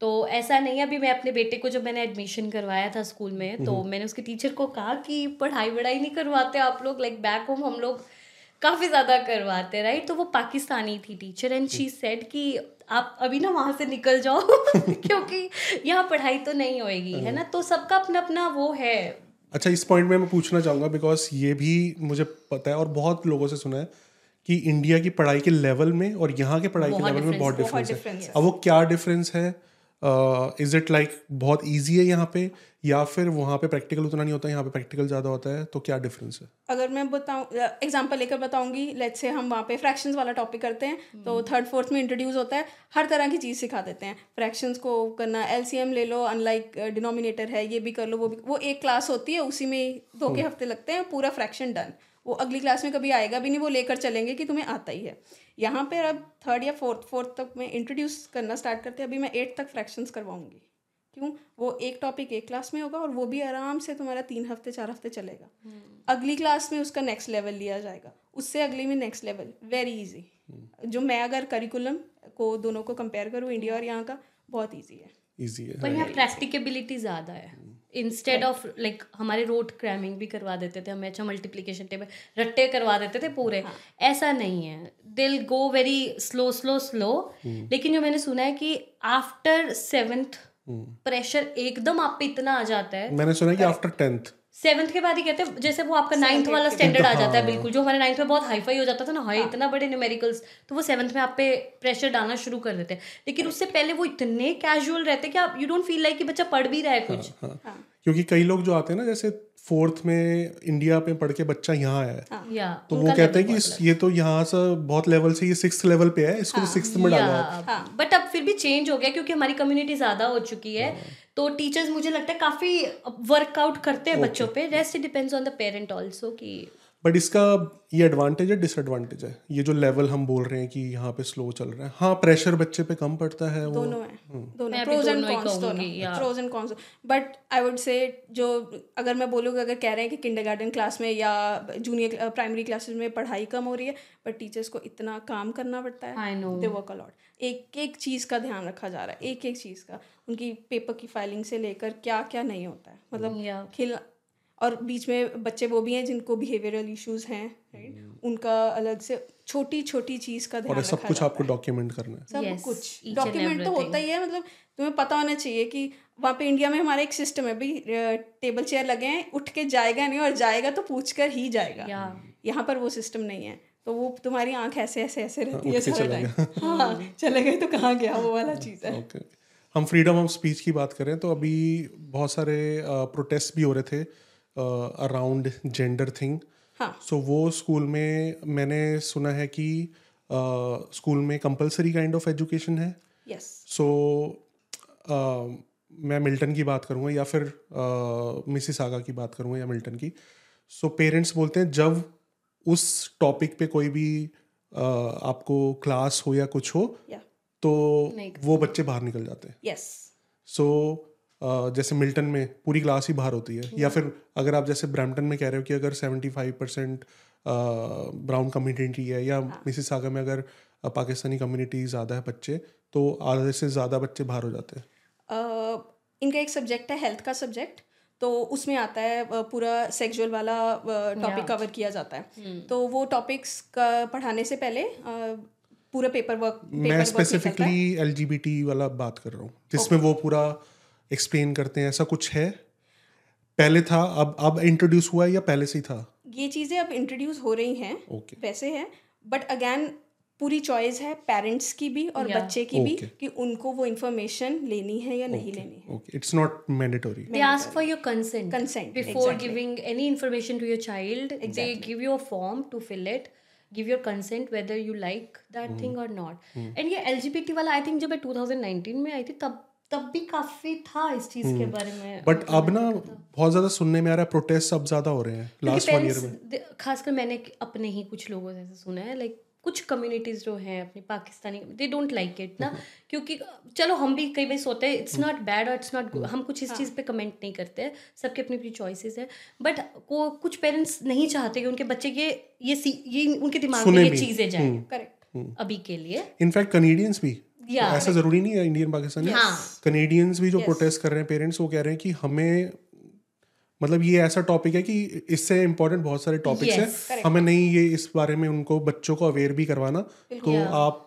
तो ऐसा नहीं है अभी मैं अपने बेटे को जब मैंने एडमिशन करवाया था स्कूल में तो मैंने उसके टीचर को कहा कि पढ़ाई वढ़ाई नहीं करवाते आप लोग लाइक बैक होम हम लोग काफ़ी ज़्यादा करवाते राइट तो वो पाकिस्तानी थी टीचर एंड शी सेड कि आप अभी ना वहाँ से निकल जाओ क्योंकि यहाँ पढ़ाई तो नहीं होएगी है ना? तो सबका अपना अपना वो है। अच्छा इस पॉइंट में मैं पूछना चाहूँगा बिकॉज़ ये भी मुझे पता है और बहुत लोगों से सुना है कि इंडिया की पढ़ाई के लेवल में और यहाँ के पढ़ाई के लेवल में बहुत बहुत डिफरेंस है। अब वो क्या डिफरेंस है? इज़ इट लाइक बहुत ईजी है यहाँ पे या फिर वहाँ पे प्रैक्टिकल उतना नहीं होता है यहाँ पे प्रैक्टिकल ज़्यादा होता है तो क्या डिफरेंस है? अगर मैं बताऊँ एग्जांपल लेकर बताऊँगी लेट्स से हम वहाँ पे फ्रैक्शंस वाला टॉपिक करते हैं hmm. तो थर्ड फोर्थ में इंट्रोड्यूस होता है हर तरह की चीज़ सिखा देते हैं। फ्रैक्शंस को करना एलसीएम ले लो अनलाइक डिनोमिनेटर है ये भी कर लो वो भी वो एक क्लास होती है उसी में दो के हफ़्ते लगते हैं पूरा फ्रैक्शन डन वो अगली क्लास में कभी आएगा भी नहीं वो लेकर चलेंगे कि तुम्हें आता ही है। यहाँ पर अब थर्ड या फोर्थ फोर्थ तक मैं इंट्रोड्यूस करना स्टार्ट करते अभी मैं एट तक फ्रैक्शंस करवाऊँगी। क्यों? वो एक टॉपिक एक क्लास में होगा और वो भी आराम से तुम्हारा तीन हफ़्ते चार हफ़्ते चलेगा। अगली क्लास में उसका नेक्स्ट लेवल लिया जाएगा। उससे अगली में नेक्स्ट लेवल वेरी इजी जो मैं अगर करिकुलम को दोनों को कंपेयर करूँ इंडिया और यहाँ का बहुत ईजी है। इजी है। पर यहाँ प्रैक्टिकेबिलिटी ज़्यादा है। इंस्टेड ऑफ़ लाइक हमारे रोड क्रैमिंग भी करवा देते थे हमें अच्छा मल्टीप्लीकेशन टेबल रट्टे करवा देते थे पूरे। हाँ. ऐसा नहीं है। They'll go very slow slow slow लेकिन जो मैंने सुना है कि आफ्टर सेवेंथ प्रेशर एकदम आप पे इतना आ जाता है मैंने सुना है कि आफ्टर टेंथ सेवन्थ के बाद ही कहते हैं जैसे वो आपका नाइन्थ वाला स्टैंडर्ड आ जाता है बिल्कुल जो हमारे नाइन्थ में बहुत हाईफाई हो जाता था ना हाई इतना बड़े न्यूमेरिकल्स तो वो सेवन्थ में आप पे प्रेशर डालना शुरू कर देते हैं। लेकिन उससे पहले वो इतने कैजुअल रहते हैं कि आप यू डोंट फील लाइक कि बच्चा पढ़ भी रहा है कुछ। हाँ। क्योंकि कई लोग जो आते हैं ना जैसे फोर्थ में इंडिया पे पढ़ के बच्चा यहाँ आया है। हाँ, तो वो कहते हैं कि ये तो यहाँ से बहुत लेवल से ये सिक्स लेवल पे है इसको सिक्स में डाला है। बट अब फिर भी चेंज हो गया क्योंकि हमारी कम्युनिटी ज़्यादा हो चुकी है। तो टीचर्स मुझे लगता है काफ़ी वर्कआउट करते हैं बच्चों पे। Rest depends on the parent also कि बट इसका ये एडवांटेज है डिसएडवांटेज है। ये जो लेवल हम बोल रहे हैं कि यहाँ पे स्लो चल रहा है। हाँ प्रेशर बच्चे पे कम पड़ता है वो। दोनों है। दोनों। प्रोज एंड दोनों ही कॉन्स दोनों। Pros and cons but I would say जो अगर मैं बोलूँगा अगर कह रहे हैं कि किंडरगार्टन क्लास में या जूनियर प्राइमरी क्लासेस में पढ़ाई कम हो रही है बट टीचर्स को इतना काम करना पड़ता है दे वर्क अलॉट एक एक चीज़ का ध्यान रखा जा रहा है एक एक चीज़ का। उनकी पेपर की फाइलिंग से लेकर क्या क्या नहीं होता है। मतलब खिल और बीच में बच्चे वो भी हैं जिनको बिहेवियरल इश्यूज़ हैं राइट उनका अलग से छोटी छोटी चीज़ का ध्यान और सब कुछ आपको है। डॉक्यूमेंट करना है? सब Yes, कुछ। डॉक्यूमेंट तो होता ही है मतलब तुम्हें पता होना चाहिए कि वहाँ पे इंडिया में हमारा एक सिस्टम है भाई टेबल चेयर लगे हैं उठ के जाएगा नहीं और जाएगा तो पूछ कर ही जाएगा। या यहाँ पर वो सिस्टम नहीं है। तो वो तुम्हारी आँख ऐसे ऐसे ऐसे रहती है उठ के टाइम हाँ चले गए तो कहाँ गया वो वाला चीज़ है। हम फ्रीडम ऑफ़ स्पीच की बात करें तो अभी बहुत सारे प्रोटेस्ट भी हो रहे थे। अराउंड जेंडर थिंग सो वो स्कूल में मैंने सुना है कि स्कूल में कंपलसरी काइंड ऑफ़ एजुकेशन है। यस सो मैं मिल्टन की बात करूँगा या फिर मिसिस आगा की बात करूँगा या मिल्टन की। सो पेरेंट्स बोलते हैं जब उस टॉपिक पे कोई भी uh, आपको क्लास हो या कुछ हो तो वो बच्चे बाहर निकल जाते हैं। यस सो जैसे मिल्टन में पूरी क्लास ही बाहर होती है या फिर अगर आप जैसे ब्रैम्पटन में कह रहे हो कि अगर seventy five percent brown community है या मिसिस सागा में अगर पाकिस्तानी कम्युनिटी ज़्यादा है बच्चे तो आधे से ज़्यादा बच्चे बाहर हो जाते हैं। इनका एक सब्जेक्ट है हेल्थ का सब्जेक्ट तो उसमें आता है पूरा सेक्सुअल वाला टॉपिक कवर किया जाता है। तो वो टॉपिक्स का पढ़ाने से पहले पूरा पेपर वर्क मैं स्पेसिफिकली एलजीबीटी वाला बात कर रहा हूँ जिसमें वो पूरा एक्सप्लेन करते हैं ऐसा कुछ है? पहले था अब अब इंट्रोड्यूस हुआ है या पहले से ही था? ये चीज़ें अब इंट्रोड्यूस हो रही हैं okay. वैसे है बट अगेन पूरी चॉइस है पेरेंट्स की भी और yeah. बच्चे की okay. भी कि उनको वो इन्फॉर्मेशन लेनी है या नहीं लेनी है। It's not ask for your before giving any information to your child give form to fill it give your consent whether you like that thing or not and ये टी वाला आई थिंक जब 2019 में आई थी तब तब भी काफ़ी था इस चीज़ के बारे में बट अब ना बहुत ज़्यादा सुनने में आ रहा है प्रोटेस्ट अब ज़्यादा हो रहे हैं लास्ट वन ईयर में। खासकर मैंने अपने ही कुछ लोगों से सुना है लाइक कुछ कम्युनिटीज जो हैं अपनी Pakistani they don't like it ना। क्योंकि चलो हम भी कई बार सोते हैं it's not bad or it's not good हम कुछ इस चीज़ पे कमेंट नहीं करते हैं सबके अपनी अपनी चॉइसेस है। बट को कुछ पेरेंट्स नहीं चाहते कि उनके बच्चे ये ये सी- ये उनके दिमाग में ये चीज़ें जाए। करेक्ट अभी के लिए। इनफैक्ट कनेडियंस भी Yeah. ऐसा ज़रूरी नहीं है इंडियन पाकिस्तानी। कनेडियंस भी जो प्रोटेस्ट कर रहे हैं पेरेंट्स वो कह रहे हैं कि हमें मतलब ये ऐसा टॉपिक है कि इससे इम्पोर्टेंट बहुत सारे टॉपिक्स Yes, हैं हमें नहीं ये इस बारे में उनको बच्चों को अवेयर भी करवाना। तो आप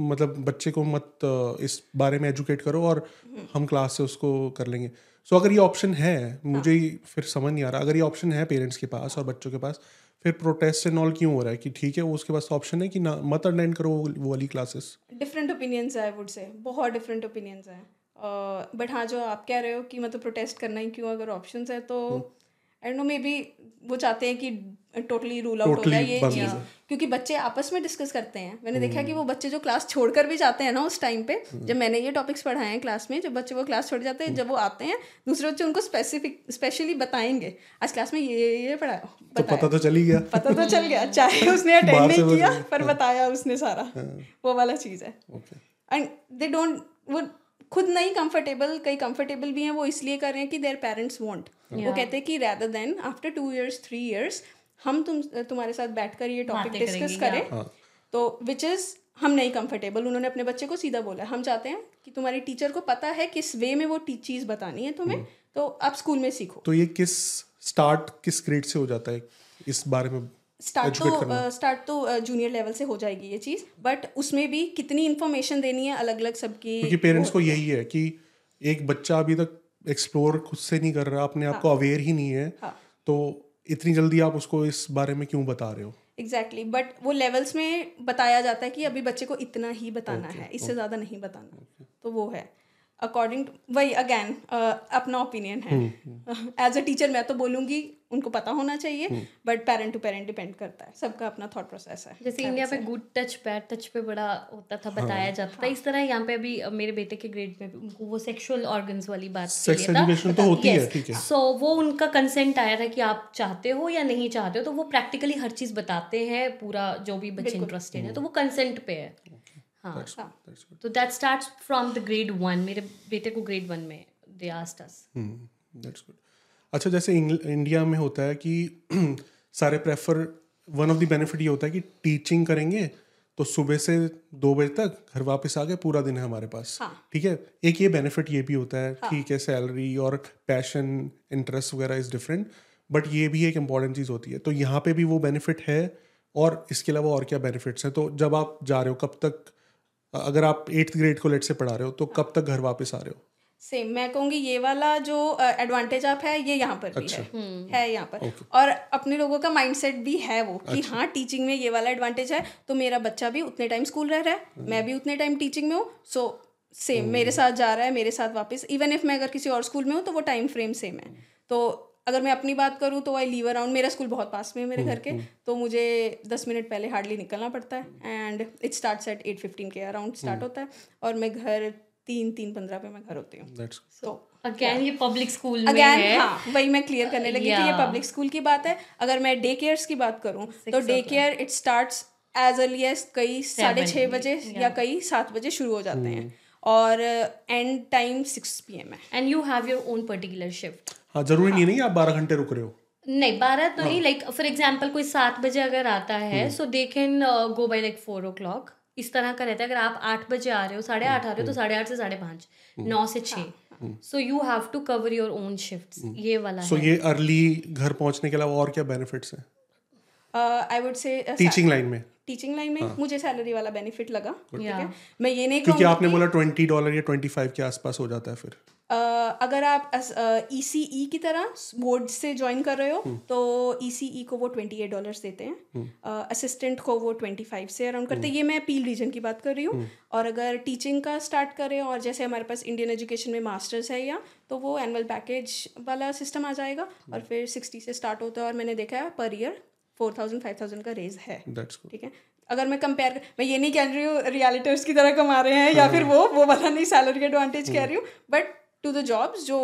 मतलब बच्चे को मत इस बारे में एजुकेट करो और हम क्लास से उसको कर लेंगे। सो so, अगर ये ऑप्शन है मुझे ही। फिर समझ नहीं आ रहा। अगर ये ऑप्शन है पेरेंट्स के पास और बच्चों के पास फिर प्रोटेस्ट एंड ऑल क्यों हो रहा है? कि ठीक है वो उसके पास ऑप्शन है कि ना मत अटेंड करो वो वाली क्लासेस डिफरेंट ओपिनियंस है आई वुड से बहुत डिफरेंट ओपिनियंस हैं। बट हाँ जो आप कह रहे हो कि मतलब प्रोटेस्ट करना ही क्यों? अगर ऑप्शन है तो आई नो मे बी वो चाहते हैं कि टोटली रूल आउट हो गया ये चीज़। क्योंकि बच्चे आपस में डिस्कस करते हैं। मैंने देखा कि वो बच्चे जो क्लास छोड़कर भी जाते हैं ना उस टाइम पे जब मैंने ये टॉपिक्स पढ़ाए हैं क्लास में जब बच्चे वो क्लास छोड़ जाते हैं जब वो आते हैं दूसरे बच्चे उनको स्पेसिफिक स्पेशली बताएँगे आज क्लास में ये ये पढ़ाया तो पता तो चल ही गया। पता तो चल गया। चाहे उसने अटेंड नहीं किया पर बताया उसने सारा। वो वाला चीज़ है। एंड दे डोंट वो खुद नहीं कंफर्टेबल कई कंफर्टेबल भी हैं वो इसलिए कर रहे हैं कि देयर पेरेंट्स वांट वो कहते हैं कि rather than after two years three years हम तुम तुम्हारे साथ बैठकर ये टॉपिक डिस्कस करें। तो विच इज़ हम नहीं कंफर्टेबल उन्होंने अपने बच्चे को सीधा बोला। हम चाहते हैं कि तुम्हारी टीचर को पता है किस वे में वो चीज़ बतानी है तुम्हें तो आप स्कूल में सीखो। तो ये किस स्टार्ट किस ग्रेड से हो जाता है? इस बारे में स्टार्ट तो स्टार्ट तो जूनियर लेवल से हो जाएगी ये चीज़ बट उसमें भी कितनी इन्फॉर्मेशन देनी है अलग अलग सबकी क्योंकि पेरेंट्स को यही है कि एक बच्चा अभी तक एक्सप्लोर खुद से नहीं कर रहा अपने आप को अवेयर ही नहीं है। हाँ। तो इतनी जल्दी आप उसको इस बारे में क्यों बता रहे हो एग्जैक्टली exactly. बट वो लेवल्स में बताया जाता है कि अभी बच्चे को इतना ही बताना okay, है इससे okay, ज़्यादा नहीं बताना okay. तो वो है अकॉर्डिंग टू वही अगैन अपना ओपिनियन है। एज अ टीचर मैं तो बोलूँगी उनको पता होना चाहिए but parent to parent depend करता है। सबका अपना थॉट प्रोसेस है। जैसे इंडिया पे गुड टच बैड टच पे बड़ा होता था बताया जाता था। इस तरह यहाँ पे अभी मेरे बेटे के ग्रेड में भी उनको वो सेक्सुअल ऑर्गन्स वाली बात था। तो होती है, ठीक है। सो वो उनका कंसेंट आया था कि आप चाहते हो या नहीं चाहते हो तो वो प्रैक्टिकली हर चीज़ बताते हैं पूरा जो भी बच्चे इंटरेस्टेड है तो वो कंसेंट पे है। हाँ तो that starts from the grade one मेरे बेटे को ग्रेड वन में they asked us that's good अच्छा जैसे इंडिया में होता है कि सारे prefer one of the benefit ये होता है कि टीचिंग करेंगे तो सुबह से दो बजे तक घर वापस आ गए पूरा दिन है हमारे पास। ठीक हाँ। ठीक है? एक ये बेनिफिट ये भी होता है ठीक है सैलरी और पैशन इंटरेस्ट वगैरह इज़ डिफरेंट बट ये भी एक इंपॉर्टेंट चीज़ होती है। तो यहाँ पे भी वो बेनिफिट है और इसके अलावा और क्या बेनिफिट्स हैं? तो जब आप जा रहे हो कब तक अगर आप एट्थ ग्रेड को लेट से पढ़ा रहे हो तो कब तक घर वापस आ रहे हो? सेम मैं कहूँगी ये वाला जो एडवांटेज आप है ये यहाँ पर अच्छा, भी। है है यहाँ पर। Okay. और अपने लोगों का माइंडसेट भी है वो कि अच्छा। हाँ टीचिंग में ये वाला एडवांटेज है तो मेरा बच्चा भी उतने टाइम स्कूल रह रहा है मैं भी उतने टाइम टीचिंग में हूँ सो सेम मेरे साथ जा रहा है मेरे साथ वापस इवन इफ़ मैं अगर किसी और स्कूल में हूँ तो वो टाइम फ्रेम सेम है। तो अगर मैं अपनी बात करूँ तो आई लीव अराउंड मेरा स्कूल बहुत पास में है मेरे घर के तो मुझे दस मिनट पहले हार्डली निकलना पड़ता है and it start at eight fifteen के अराउंड स्टार्ट होता है और मैं घर तीन तीन पंद्रह पे मैं घर होती हूँ। तो अगेन ये पब्लिक स्कूल में अगैन है। हाँ वही मैं क्लियर करने लगी थी ये पब्लिक स्कूल की बात है। अगर मैं डे केयर्स की बात करूँ तो day care it starts as early as कई साढ़े छः बजे या कई सात बजे शुरू हो जाते हैं। और and time six P M है। And you have your own particular shift हाँ ज़रूरी नहीं है नहीं आप बारह घंटे रुक रहे हो। नहीं बारह तो। नहीं लाइक फॉर एग्ज़ाम्पल कोई सात बजे अगर आता हम्म। है so they can go by like four o'clock इस तरह का रहता है अगर आप आठ बजे आ रहे हो साढ़े आठ आ रहे हो तो हम्म। साढ़े आठ से साढ़े पाँच नौ से छः so you have to cover your own shift ये वाला सो है। ये अर्ली घर पहुँचने के अलावा और क्या बेनिफिट्स हैं? I would say teaching line में? टीचिंग लाइन में हाँ. मुझे सैलरी वाला बेनिफिट लगा ठीक है? मैं ये नहीं क्योंकि आपने बोला ट्वेंटी डॉलर या ट्वेंटी फाइव के आसपास हो जाता है फिर। अ, अगर आप ई सी ई की तरह बोर्ड से ज्वाइन कर रहे हो तो ई सी ई को वो ट्वेंटी एट डॉलर्स देते हैं। असिस्टेंट uh, को वो ट्वेंटी फाइव से अराउंड करते हैं। ये मैं पील रीजन की बात कर रही हूँ। और अगर टीचिंग का स्टार्ट करें और जैसे हमारे पास इंडियन एजुकेशन में मास्टर्स है या तो वो एनुअल पैकेज वाला सिस्टम आ जाएगा। और फिर सिक्सटी से स्टार्ट होता है और मैंने देखा है per year four thousand five thousand का रेज है। ठीक है? अगर मैं कंपेयर मैं ये नहीं कह रही हूँ रियलिटर्स की तरह कमा रहे हैं या फिर वो वो वाला नहीं सैलरी एडवांटेज कह रही हूँ। बट टू द जॉब्स जो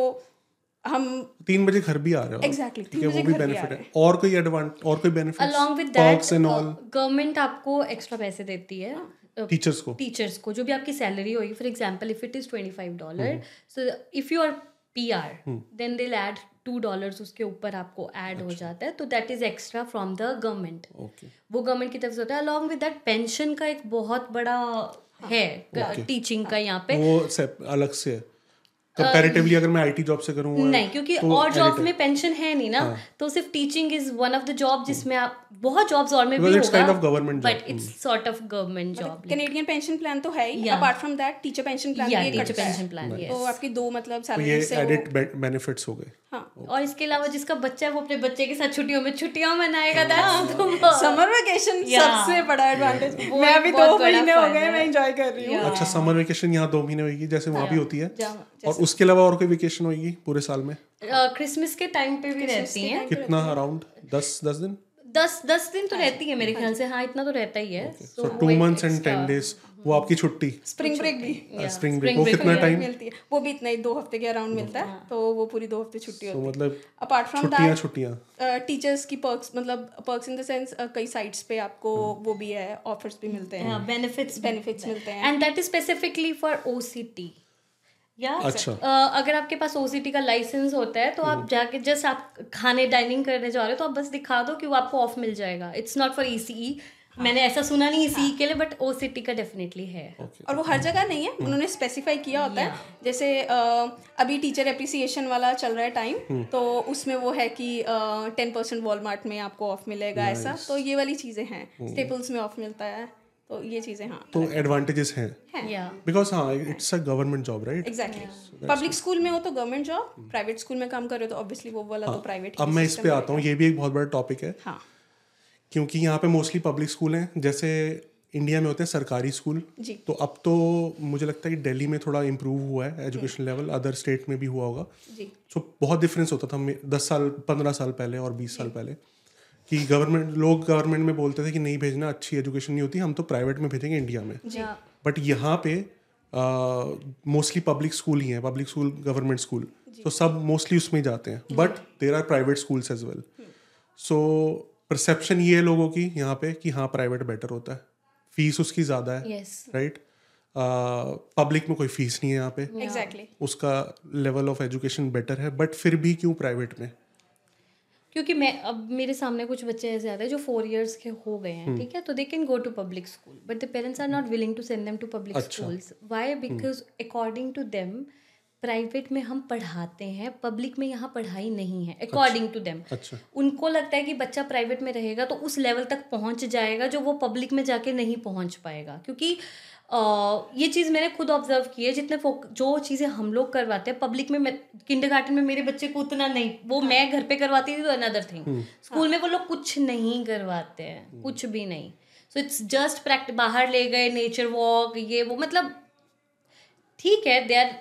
हम तीन बजे घर भी आ रहे हो। Exactly, तीन है वो भी घर भी आ बेनिफिट है। और कोई एडवांट और कोई benefit along with that government आपको एक्स्ट्रा पैसे देती है। टीचर्स को। टीचर्स को जो भी आपकी सैलरी होगी। For example if it is twenty five dollar so if you are P R then they'll add two dollars उसके ऊपर आपको ऐड अच्छा। हो जाता है तो that is extra from the government वो गवर्नमेंट की तरफ़ से होता है अलॉन्ग विद दैट पेंशन का एक बहुत बड़ा है टीचिंग का यहाँ पे। वो अलग से कंपैरेटिवली अगर मैं आईटी जॉब से करूँ नहीं क्योंकि तो और जॉब्स में पेंशन है नहीं ना हाँ. तो सिर्फ़ teaching is one of the job जिसमें आप बहुत जॉब्स और में भी Because it's kind होगा of government job. But it's sort of government job Canadian pension plan तो है ही apart from that teacher pension plan या भी टीचर पेंशन प्लान तो आपकी दो मतलब तो सैलरी से वो एडिट बेनिफिट्स हो गए। हाँ। और इसके अलावा जिसका बच्चा है वो अपने बच्चे के साथ छुट्टियों में छुट्टियाँ मनाएगा दैट्स द समर वेकेशन सबसे बड़ा एडवांटेज मैं अभी दो महीने हो गए मैं एंजॉय कर रही हूँ। अच्छा समर वेकेशन यहाँ दो महीने होगी जैसे वहाँ भी होती है। और उसके अलावा और कोई वेकेशन होगी पूरे साल में? क्रिसमस के टाइम पे भी रहती हैं। कितना अराउंड दस दस दिन? दस दस दिन तो रहती है मेरे ख्याल से। हाँ इतना तो रहता ही है। So two months and ten days वो आपकी छुट्टी। स्प्रिंग ब्रेक भी। स्प्रिंग ब्रेक वो कितना टाइम मिलती है। वो भी इतना ही दो हफ़्ते के अराउंड मिलता है तो वो पूरी दो हफ़्ते छुट्टी होती है। मतलब अपार्ट फ्रॉम छुट्टियाँ छुट्टियाँ। टीचर्स की पर्क्स मतलब पर्क्स इन द सेंस कई साइट्स पे आपको वो भी है ऑफर्स भी मिलते हैं। बेनिफिट्स बेनिफिट्स मिलते हैं। And that is specifically for OCT या अच्छा। अ, अगर आपके पास ओसीटी का लाइसेंस होता है तो आप जाके जस्ट आप खाने डाइनिंग करने जा रहे हो तो आप बस दिखा दो कि वो आपको ऑफ़ मिल जाएगा। इट्स नॉट फॉर ईसीई मैंने ऐसा सुना नहीं ईसीई के लिए बट ओसीटी का डेफिनेटली है। Okay. और वो हर जगह नहीं है उन्होंने स्पेसिफाई किया होता है। जैसे अ, अभी टीचर एप्रिसिएशन वाला चल रहा है टाइम तो उसमें वो है कि टेन परसेंट वॉलमार्ट में आपको ऑफ़ मिलेगा ऐसा। तो ये वाली चीज़ें हैं स्टेपल्स में ऑफ़ मिलता है। तो ये चीज़ें हाँ तो एडवांटेजेस हैं। बिकॉज़ हाँ it's a government job right exactly public school में हो तो गवर्नमेंट जॉब प्राइवेट स्कूल में काम कर रहे हो तो ऑब्वियसली वो वाला तो प्राइवेट अब मैं इस पे आता हूँ ये भी एक बहुत बड़ा टॉपिक है। हाँ। क्योंकि यहाँ पे मोस्टली पब्लिक स्कूल हैं जैसे इंडिया में होते हैं सरकारी स्कूल जी। तो अब तो मुझे लगता है कि दिल्ली में थोड़ा इम्प्रूव हुआ है एजुकेशन लेवल अदर स्टेट में भी हुआ होगा। जी। सो बहुत डिफरेंस होता था दस साल पंद्रह साल पहले और बीस साल पहले। कि गवर्नमेंट लोग गवर्नमेंट में बोलते थे कि नहीं भेजना अच्छी एजुकेशन नहीं होती हम तो प्राइवेट में भेजेंगे इंडिया में। बट यहाँ पे मोस्टली पब्लिक स्कूल ही हैं पब्लिक स्कूल गवर्नमेंट स्कूल तो सब मोस्टली उसमें ही जाते हैं। But there are private schools as well so perception ये है लोगों की यहाँ पे कि हाँ प्राइवेट बेटर होता है। फ़ीस उसकी ज़्यादा है राइट पब्लिक में कोई फ़ीस नहीं है यहाँ पे। एग्जैक्टली उसका लेवल ऑफ़ एजुकेशन बेटर है बट फिर भी क्यों प्राइवेट में? क्योंकि मैं अब मेरे सामने कुछ बच्चे ऐसे आते हैं जो फोर इयर्स के हो गए हैं ठीक है? तो they can go to public school but the parents are not willing to send them to public schools why because according to them private में हम पढ़ाते हैं पब्लिक में यहाँ पढ़ाई नहीं है अकॉर्डिंग टू देम उनको लगता है कि बच्चा प्राइवेट में रहेगा तो उस लेवल तक पहुँच जाएगा जो वो पब्लिक में जाके नहीं पहुँच पाएगा क्योंकि ये चीज़ मैंने खुद ऑब्ज़र्व की है जितने फोक जो चीज़ें हम लोग करवाते हैं पब्लिक में किंडर गार्डन में मेरे बच्चे को उतना नहीं वो हाँ. मैं घर पे करवाती थी तो अनदर थिंग स्कूल में वो लोग कुछ नहीं करवाते हैं कुछ भी नहीं. सो इट्स जस्ट प्रैक्टिस बाहर ले गए नेचर वॉक ये वो मतलब ठीक है they are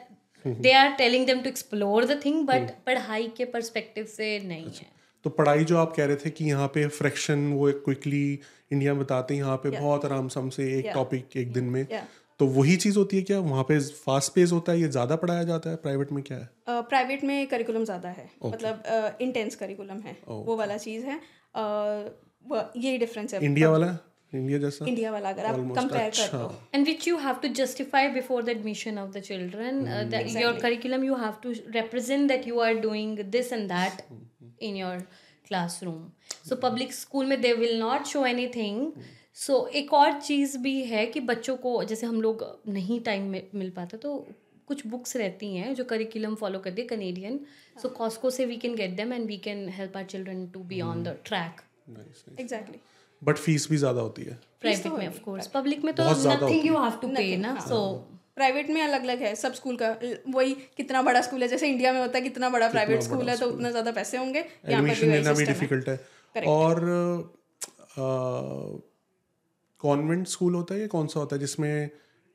they are telling them to explore the thing but पढ़ाई के परस्पेक्टिव से नहीं है। तो पढ़ाई जो आप कह रहे थे कि यहाँ पे फ्रैक्शन वो क्विकली इंडिया में बताते हैं यहाँ पे yeah. बहुत आराम सम से एक Yeah. टॉपिक एक दिन में। Yeah. तो वही चीज़ होती है क्या? वहाँ पे फास्ट पेस होता है ये ज़्यादा पढ़ाया जाता है? प्राइवेट में क्या है? प्राइवेट uh, में करिकुलम ज़्यादा है। Okay. मतलब इंटेंस uh, करिकुलम है। वो वाला चीज़ है। uh, यही डिफरेंस है। इंडिया वाला? इंडिया जैसा? इंडिया वाला अगर आप कंपेयर। कर दो। And which you have to justify before the admission of the children uh, that your curriculum you have to represent that you are doing this and that. In your classroom. So public school में they will not show anything. So एक और चीज़ भी है कि बच्चों को जैसे हम लोग नहीं टाइम मिल पाता तो कुछ बुक्स रहती हैं जो करिकुलम फॉलो करती है कनेडियन सो कॉस्को से we can get them and we can help our children to be on the track exactly but fees भी ज़्यादा होती है। प्राइवेट में ऑफ़ कोर्स पब्लिक में तो नथिंग यू हैव टू पे ना सो प्राइवेट में अलग अलग है सब स्कूल का वही कितना बड़ा स्कूल है जैसे इंडिया में होता है कितना बड़ा प्राइवेट स्कूल है तो उतना ज़्यादा पैसे होंगे यहाँ पर भी लेना भी system है। डिफ़िकल्ट है। और कॉन्वेंट स्कूल होता है या कौन सा होता है जिसमें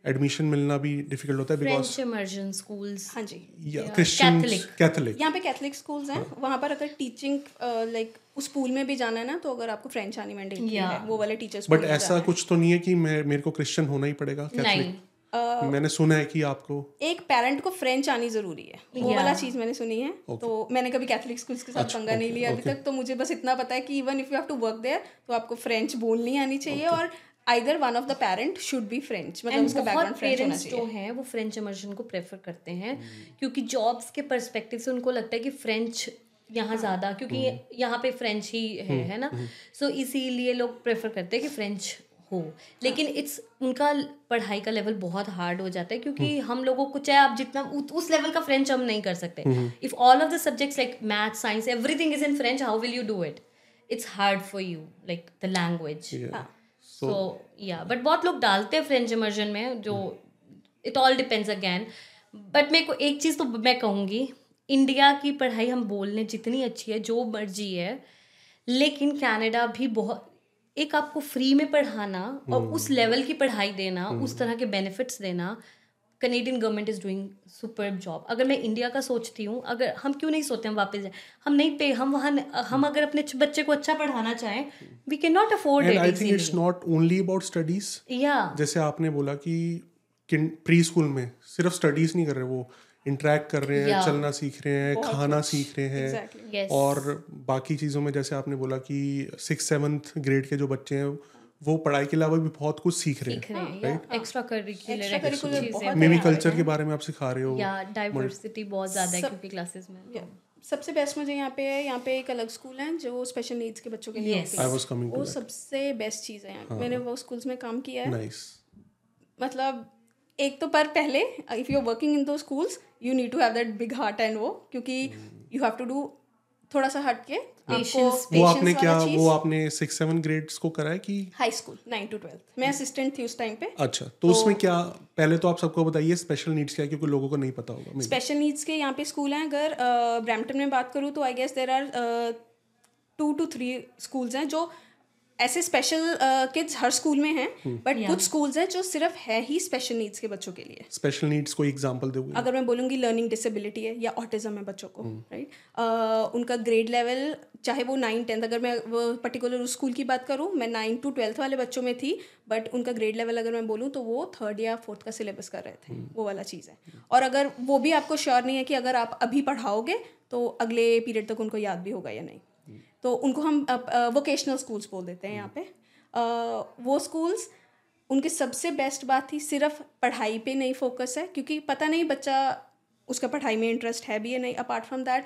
एडमिशन मिलना भी डिफ़िकल्ट होता है बिकॉज़ फ्रेंच इमर्जन स्कूल्स हाँ जी। क्रिश्चियन कैथोलिक यहाँ पे कैथलिक स्कूल्स हैं वहाँ पर अगर टीचिंग लाइक उस स्कूल में भी जाना है ना तो अगर आपको फ्रेंच आनी मैंडेटरी Yeah. है वो वाले टीचर्स बट ऐसा कुछ तो नहीं है कि मैं मेरे को क्रिश्चियन होना ही पड़ेगा नहीं। कैथोलिक मैंने सुना है कि आपको एक पेरेंट को फ्रेंच आनी ज़रूरी है। वो Yeah. वाला चीज़ मैंने सुनी है। Okay. तो मैंने कभी कैथलिक स्कूल्स के साथ पंगा नहीं लिया अभी तक। तो मुझे बस इतना पता है कि even if you have to work there तो आपको फ्रेंच बोलनी आनी चाहिए okay. और either one of the parent should be French मतलब उसका बैकग्राउंड फ्रेंच होना पेरेंट्स जो चाहिए। हैं वो फ्रेंच इमर्जन को प्रेफर करते हैं क्योंकि जॉब्स के पर्सपेक्टिव से उनको लगता है कि फ्रेंच यहाँ ज़्यादा क्योंकि यहाँ पे फ्रेंच ही है है ना? सो इसीलिए लोग प्रेफर करते हैं कि फ्रेंच हो। लेकिन इट्स उनका पढ़ाई का लेवल बहुत हार्ड हो जाता है क्योंकि हम लोगों को चाहे आप जितना उस लेवल का फ्रेंच हम नहीं कर सकते। If all of the subjects like math science everything is in French how will you do it it's hard for you like the language so yeah but बहुत लोग डालते हैं फ्रेंच इमर्जन में जो it all depends again but मेरे को एक चीज़ तो मैं कहूँगी इंडिया की पढ़ाई हम बोलने जितनी अच्छी है जो मर्ज़ी है लेकिन कनाडा भी बहुत एक आपको फ्री में पढ़ाना और उस लेवल की पढ़ाई देना उस तरह के बेनिफिट्स देना Canadian government is doing super job अगर मैं इंडिया का सोचती हूँ अगर हम क्यों नहीं सोचते हम वापस जाए? हम नहीं पे हम वहाँ हम अगर अपने बच्चे को अच्छा पढ़ाना चाहें we can not afford and I think it's not only about studies या जैसे आपने बोला कि प्री स्कूल में सिर्फ़ स्टडीज़ नहीं कर रहे वो इंटरेक्ट कर रहे हैं Yeah. चलना सीख रहे हैं खाना सीख रहे हैं। Exactly. Yes. और बाकी चीज़ों में जैसे आपने बोला कि सिक्स सेवन्थ ग्रेड के जो बच्चे हैं वो पढ़ाई के अलावा भी बहुत कुछ सीख रहे हैं हैं एक्स्ट्रा करिकुलर Extracurricular बहुत चीज़ें मे बी है. कल्चर के बारे में आप सिखा रहे हो या डाइवर्सिटी बहुत ज़्यादा है क्योंकि क्लासेस में सबसे बेस्ट मुझे यहाँ पे है यहाँ पे एक अलग स्कूल है जो स्पेशल नीड्स के बच्चों के लिए Yes. होती है। वो सबसे बेस्ट चीज़ है यहाँ मैंने वो स्कूल्स में काम किया है। नाइस मतलब एक तो पर पहले if you are working in दो schools you need to have that big heart and वो क्योंकि यू हैव टू डू थोड़ा सा हट के Patience. वो आपने क्या वो आपने सिक्स सेवन ग्रेड्स को करा है कि high school nine to twelfth मैं असिस्टेंट थी उस टाइम पे अच्छा तो तो उसमें क्या पहले तो आप सबको बताइए स्पेशल नीड्स क्या है क्योंकि लोगों को नहीं पता होगा स्पेशल नीड्स के यहाँ पे स्कूल हैं अगर ब्रैम्पटन में बात करूँ तो I guess there are two to three schools हैं जो ऐसे स्पेशल किड्स हर स्कूल में हैं बट कुछ स्कूल्स हैं जो सिर्फ़ है ही स्पेशल नीड्स के बच्चों के लिए। स्पेशल नीड्स कोई एग्जांपल दोगे? अगर मैं बोलूँगी लर्निंग डिसेबिलिटी है या ऑटिज्म है बच्चों को राइट उनका ग्रेड लेवल चाहे वो नाइन टेंथ अगर मैं वो पर्टिकुलर उस स्कूल की बात करूँ मैं नाइन टू ट्वेल्थ वाले बच्चों में थी बट उनका ग्रेड लेवल अगर मैं बोलूँ तो वो थर्ड या फोर्थ का सिलेबस कर रहे थे वो वाला चीज़ है। और अगर वो भी आपको श्योर नहीं है कि अगर आप अभी पढ़ाओगे तो अगले पीरियड तक उनको याद भी होगा या नहीं। तो उनको हम वोकेशनल स्कूल्स बोल देते हैं यहाँ पे। वो स्कूल्स उनकी सबसे बेस्ट बात थी सिर्फ़ पढ़ाई पे नहीं फोकस है क्योंकि पता नहीं बच्चा उसका पढ़ाई में इंटरेस्ट है भी या नहीं अपार्ट फ्रॉम दैट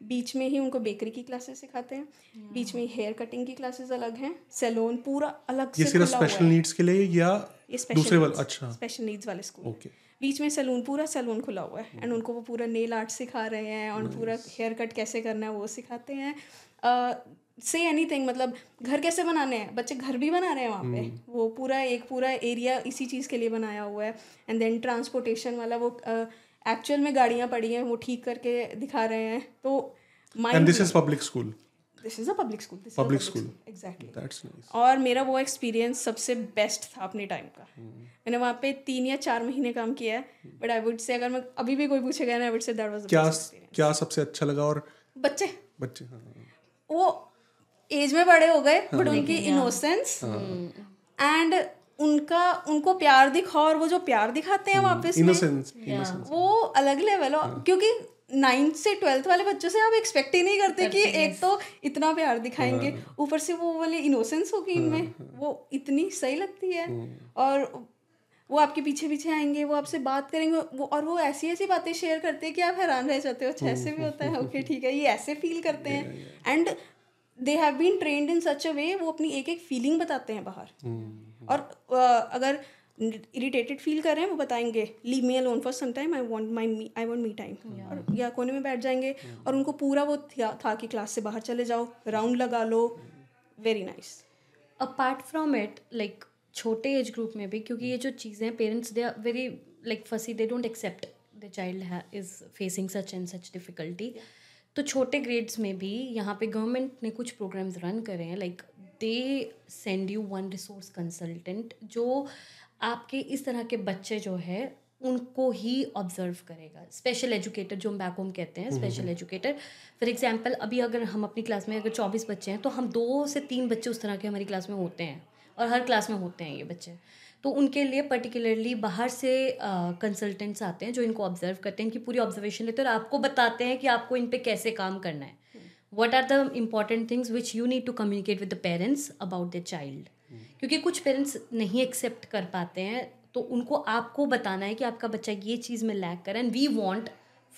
बीच में ही उनको बेकरी की क्लासेस सिखाते हैं। बीच में हेयर कटिंग की क्लासेस अलग हैं। सैलून पूरा अलग ये सिर्फ़ स्पेशल नीड्स के लिए या ये स्पेशल दूसरे वाले अच्छा। स्पेशल नीड्स वाले स्कूल ओके बीच में सैलून पूरा सैलून खुला हुआ है। एंड उनको वो पूरा नेल आर्ट सिखा रहे हैं और पूरा हेयर कट कैसे करना है वो सिखाते हैं। से एनीथिंग मतलब घर कैसे बनाने हैं? बच्चे घर भी बना रहे हैं वहाँ पे। वो पूरा एक पूरा एरिया इसी चीज़ के लिए बनाया हुआ है। एंड देन ट्रांसपोर्टेशन वाला वो एक्चुअल में गाड़ियाँ पड़ी हैं वो ठीक करके दिखा रहे हैं। तो mind this is public school this is a public school Public school. Exactly और मेरा वो एक्सपीरियंस सबसे बेस्ट था अपने टाइम का। मैंने वहाँ पे तीन या चार महीने काम किया है। बट आई वुड से अगर मैं अभी भी कोई पूछेगा ना I would say that was क्या क्या सबसे अच्छा लगा और बच्चे। बच्चे हाँ। वो एज में बड़े हो गए बट उनकी इनोसेंस एंड उनका उनको प्यार दिखाओ और वो जो प्यार दिखाते हैं वापस में इनोसेंस इनोसेंस वो अलग लेवल हो। क्योंकि नाइन्थ से ट्वेल्थ वाले बच्चों से आप एक्सपेक्ट ही नहीं करते कि एक तो इतना प्यार दिखाएँगे। ऊपर से वो वाली इनोसेंस होगी इनमें। वो इतनी सही लगती है। और वो आपके पीछे पीछे आएँगे वो आपसे बात करेंगे वो और वो ऐसी ऐसी बातें शेयर करते हैं कि आप हैरान रह जाते हो अच्छा ऐसे भी होता है ओके ठीक है ये ऐसे फील करते हैं। And they have been trained in such a way वो अपनी एक एक फीलिंग बताते हैं बाहर। और अ, अगर इरिटेटेड फील कर रहे हैं वो बताएँगे leave me alone for some time I want my I want me time और या कोने में बैठ जाएँगे और उनको पूरा वो था, था कि क्लास से बाहर चले जाओ राउंड लगा लो very nice apart from it like छोटे एज ग्रुप में भी क्योंकि ये जो चीज़ें हैं parents they are very like fussy they don't accept the child है is facing such and such difficulty तो छोटे ग्रेड्स में भी यहाँ पे गवर्नमेंट ने कुछ प्रोग्राम्स रन करे हैं like they send you one resource consultant जो आपके इस तरह के बच्चे जो है उनको ही ऑब्ज़र्व करेगा। स्पेशल एजुकेटर जो हम बैक होम कहते हैं स्पेशल एजुकेटर फॉर एग्जांपल अभी अगर हम अपनी क्लास में अगर चौबीस बच्चे हैं तो हम दो से तीन बच्चे उस तरह के हमारी क्लास में होते हैं। और हर क्लास में होते हैं ये बच्चे। तो उनके लिए पर्टिकुलरली बाहर से कंसल्टेंट्स आते हैं जो इनको ऑब्ज़र्व करते हैं इनकी पूरी ऑब्जर्वेशन लेते हैं और आपको बताते हैं कि आपको इन पर कैसे काम करना है। What are the important things which you need to communicate with the parents about the child क्योंकि कुछ पेरेंट्स नहीं एक्सेप्ट कर पाते हैं तो उनको आपको बताना है कि आपका बच्चा ये चीज़ में लैक करें and we want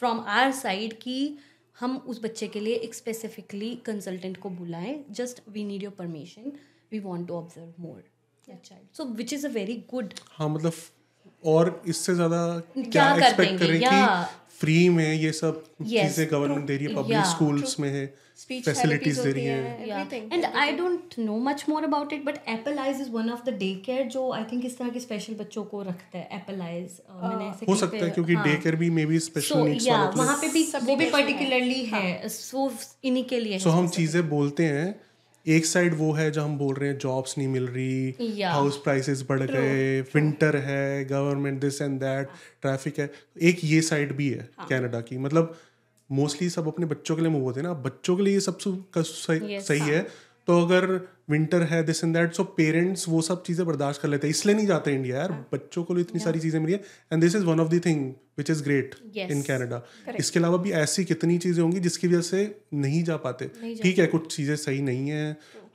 from our side कि हम उस बच्चे के लिए एक स्पेसिफिकली कंसल्टेंट को बुलाएँ। Just we need your permission we want to observe more child so which is a very good हाँ मतलब और इससे ज़्यादा क्या क्या कर एक्सपेक्ट देंगे, करें या- कि फ्री में ये सब Yes, चीज़ें गवर्नमेंट दे रही है पब्लिक स्कूल्स में है फैसिलिटीज़ दे रही है. Everything And I don't know much more about it, but Apple Eyes is one of the daycare जो I think इस तरह के स्पेशल बच्चों को रखता है Apple Eyes uh, मैंने ऐसे हो सकता है क्योंकि हाँ. डे केयर भी may be special So, needs yeah, वाला वहाँ पे भी सब वो भी है। पर्टिकुलरली है सो इन्हीं के लिए सो हम चीज़ें बोलते हैं एक साइड वो है जो हम बोल रहे हैं जॉब्स नहीं मिल रही हाउस प्राइसेस बढ़ गए विंटर है government this and that traffic है। एक ये साइड भी है कनाडा की। मतलब मोस्टली सब अपने बच्चों के लिए मूव होते हैं ना। बच्चों के लिए ये सब का सही Yes. सही है। तो अगर विंटर है this and that so parents वो सब चीज़ें बर्दाश्त कर लेते हैं। इसलिए नहीं जाते इंडिया यार बच्चों को इतनी सारी चीज़ें मिली है। And this is one of the thing which is great in Canada इसके अलावा भी ऐसी कितनी चीज़ें होंगी जिसकी वजह से नहीं जा पाते। ठीक है कुछ चीज़ें सही नहीं है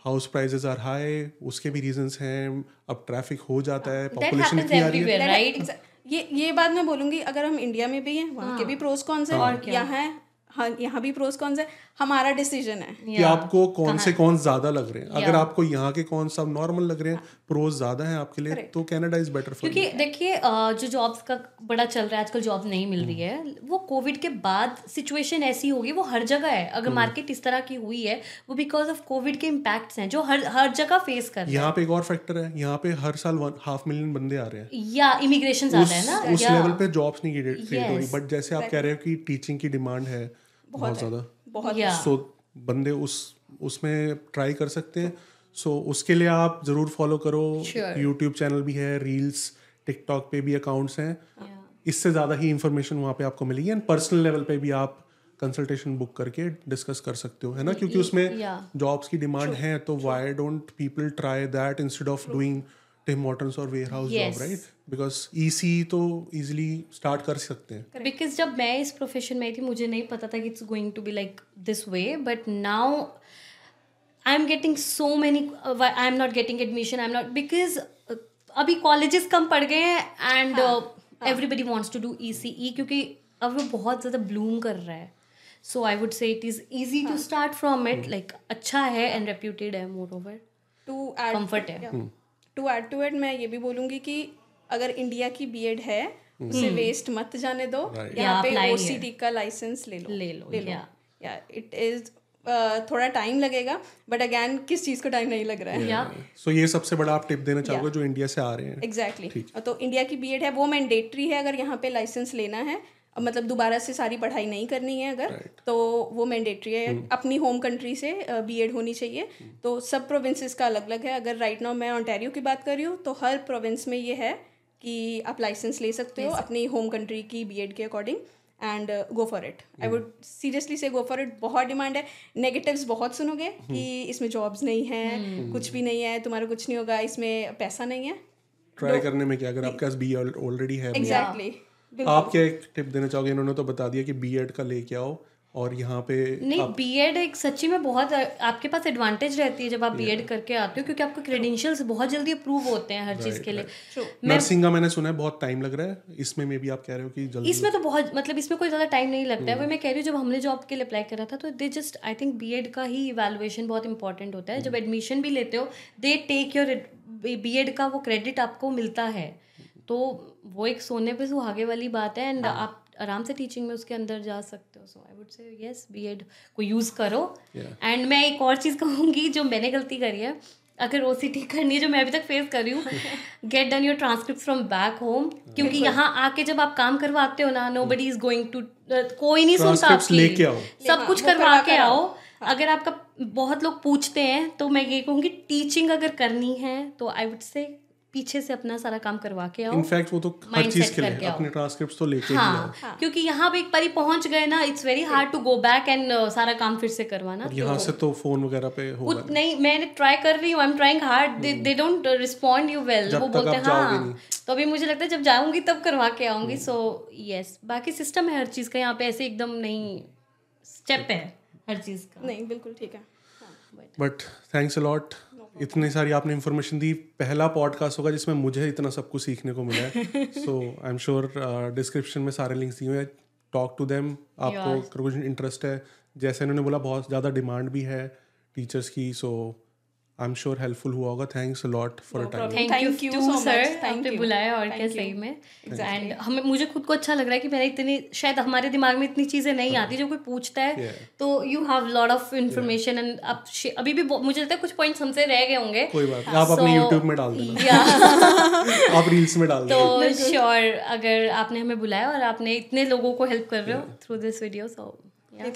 हाउस प्राइजेस आर हाई उसके भी रीजंस हैं अब ट्रैफ़िक हो जाता है पॉपुलेशन इतनी आ रही है। right? ये ये बात मैं बोलूँगी अगर हम इंडिया में भी हैं वहाँ के भी प्रोज कौन से और यहाँ है हाँ यहाँ भी प्रोज कौन से हमारा डिसीज़न है। कि आपको कौन से कौन ज़्यादा लग रहे हैं। अगर आपको यहाँ के कौन सब नॉर्मल लग रहे हैं प्रोज ज़्यादा हैं आपके लिए तो कनाडा इज़ बेटर क्योंकि देखिए जो जॉब्स का बड़ा चल रहा है आजकल जॉब नहीं मिल रही है वो कोविड के बाद सिचुएशन ऐसी होगी वो हर जगह है। अगर मार्केट इस तरह की हुई है वो बिकॉज़ ऑफ़ कोविड के इम्पैक्ट हैं जो हर हर जगह फेस कर यहाँ पे एक और फैक्टर है यहाँ पे हर साल हाफ़ मिलियन बंदे आ रहे हैं। हैं या इमिग्रेशन ज़्यादा है ना उस लेवल पे जॉब्स नहीं क्रिएट हो रही बट जैसे आप कह रहे हो कि टीचिंग की डिमांड है बहुत ज़्यादा। बहुत सो बंदे उस उसमें ट्राई कर सकते हैं। सो उसके लिए आप ज़रूर फॉलो करो। Sure. यूट्यूब चैनल भी है रील्स टिकटॉक पे भी अकाउंट्स हैं। इससे ज़्यादा ही इंफॉर्मेशन वहाँ पे आपको मिलेगी। एंड पर्सनल लेवल पे भी आप कंसल्टेशन बुक करके डिस्कस कर सकते हो है ना? क्योंकि उसमें Yeah. जॉब्स की डिमांड है तो why don't people try that instead of doing Tim Hortons और warehouse job. Right because EC तो इजीली स्टार्ट कर सकते हैं। बिकॉज़ जब मैं इस प्रोफेशन में थी मुझे नहीं पता था कि it's going to be like this way but now I am getting so many I am not getting admission I am not because अभी कॉलेजेस कम पड़ गए हैं and everybody wants to do E C E क्योंकि अब वो बहुत ज़्यादा ब्लूम कर रहा है। So I would say it is easy to start from it like अच्छा है एंड रेप्यूटेड है मोर ओवर टू Comfort है। टू एड टू एड मैं ये भी बोलूँगी कि अगर इंडिया की बीएड है उसे वेस्ट मत जाने दो। यहाँ पे ओसीटी का लाइसेंस ले लो। ले लो, ले लो। या इट इज़ थोड़ा टाइम लगेगा बट अगैन किस चीज़ को टाइम नहीं लग रहा है? या सो ये सबसे बड़ा आप टिप देना चाहोगे जो इंडिया से आ रहे हैं। एग्जैक्टली तो इंडिया की बीएड है वो मैंडेटरी है अगर यहाँ पे लाइसेंस लेना है मतलब दोबारा से सारी पढ़ाई नहीं करनी है अगर right. तो वो मैंडेटरी है। hmm. अपनी होम कंट्री से बीएड होनी चाहिए। hmm. तो सब प्रोविंसेस का अलग अलग है। अगर राइट नाउ मैं ऑन्टेरियो की बात कर रही हूँ तो हर प्रोविंस में ये है कि आप लाइसेंस ले सकते हो अपनी होम कंट्री की बीएड के according and go for it I would seriously say go for it बहुत डिमांड है। नेगेटिव्स बहुत सुनोगे कि इसमें जॉब्स नहीं है कुछ भी नहीं है तुम्हारा कुछ नहीं होगा इसमें पैसा नहीं है। ट्राई करने में क्या अगर आपके पास बी ऑलरेडी है एग्जैक्टली आप क्या एक टिप देना चाहोगे? इन्होंने तो बता दिया कि बीएड का लेके आओ और यहाँ पे नहीं बीएड एक सच्ची में बहुत आपके पास एडवांटेज रहती है जब आप बीएड करके आते हो क्योंकि आपको क्रेडेंशियल्स बहुत जल्दी अप्रूव होते हैं हर चीज़ के लिए। मैं... नर्सिंग का मैंने सुना है बहुत टाइम लग रहा है। इसमें में भी आप कह रहे हो कि जल्दी इसमें तो बहुत मतलब इसमें कोई ज़्यादा टाइम नहीं लगता है। वो मैं कह रही हूँ जब हमने जॉब के लिए अप्लाई करा था तो they just I think B का ही इवेलुएशन बहुत इंपॉर्टेंट होता है। जब एडमिशन भी लेते हो दे टेक योर बी का वो क्रेडिट आपको मिलता है। तो वो एक सोने पे सुहागे वाली बात है एंड आप आराम से टीचिंग में उसके अंदर जा सकते हो। So I would say yes BEd को यूज़ करो। And yeah. मैं एक और चीज़ कहूँगी जो मैंने गलती करी है। अगर ओ सी टी करनी है जो मैं अभी तक फेस कर रही हूँ get done your transcript from back home क्योंकि यहाँ आके जब आप काम करवाते हो ना nobody is going to कोई नहीं सुनता Transcripts आपकी। लेके आओ। सब कुछ करवा के आओ। अगर आपका बहुत लोग पूछते हैं तो मैं ये कहूँगी टीचिंग अगर करनी है तो आई वुड से पीछे से अपना सारा काम करवा के आओ इनफैक्ट वो तो हर चीज़ के लिए अपने ट्रांसक्रिप्ट्स तो लेके ही आओ। हाँ। क्योंकि यहाँ पे एक बारी पहुँच गए ना it's very hard to go back and सारा काम फिर से करवाना और यहाँ से तो फ़ोन वगैरह पे होगा नहीं मैंने ट्राई कर रही हूँ I am trying hard they don't respond you well जब वो बोलते हैं हाँ तो अभी मुझे लगता है जब जाऊँगी तब करवा के आऊँगी। सो यस बाकी सिस्टम है हर चीज़ का यहाँ पे ऐसे एकदम नहीं स्टेप है हर चीज़ का। नहीं बिल्कुल ठीक है। बट थैंक्स अलॉट इतनी सारी आपने इन्फॉर्मेशन दी। पहला पॉडकास्ट होगा जिसमें मुझे इतना सब कुछ सीखने को मिला है। So I am sure description में सारे लिंक्स दिए हुए हैं। टॉक टू देम आपको कुछ इंटरेस्ट है। जैसे इन्होंने बोला बहुत ज़्यादा डिमांड भी है टीचर्स की so I am sure helpful हुआ होगा. Thanks a lot for a time thank you so sir. आपने बुलाया और क्या सही में. एंड हमें मुझे खुद को अच्छा लग रहा है कि मैंने इतनी शायद हमारे दिमाग में इतनी चीज़ें नहीं आती जो कोई पूछता है Yeah. तो you have lot of information and अब अभी भी मुझे लगता है कुछ पॉइंट्स हमसे रह गए होंगे। कोई बात नहीं। आप अपने So, यूट्यूब में डाल देना। या आप रील्स में डाल तो श्योर अगर आपने हमें बुलाया और आपने इतने लोगों को हेल्प कर रहे हो through this video so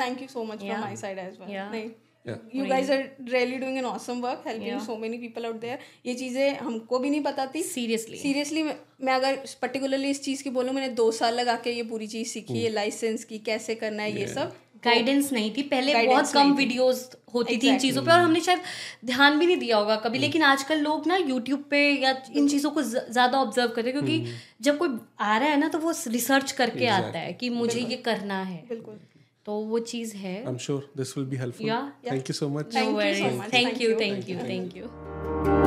thank you so much from my side as well you guys are really doing an awesome work helping Yeah. So many people out there ये चीज़ें हमको भी नहीं पता थी। सीरियसली सीरियसली मैं अगर पर्टिकुलरली इस चीज़ की बोलूँ मैंने दो साल लगा के ये पूरी चीज़ सीखी Hmm. है लाइसेंस की कैसे करना है ये सब। गाइडेंस नहीं थी। पहले बहुत कम वीडियोस होती थी इन चीज़ों पे और हमने शायद ध्यान भी नहीं दिया होगा कभी लेकिन आजकल लोग ना यूट्यूब पे या इन चीज़ों को ज़्यादा ऑब्ज़र्व करते हैं क्योंकि जब कोई आ रहा है ना तो वो रिसर्च करके आता है कि मुझे ये करना है। बिल्कुल। तो वो चीज़ है। I am sure this will be helpful Yeah. Thank you so much thank you thank you thank much.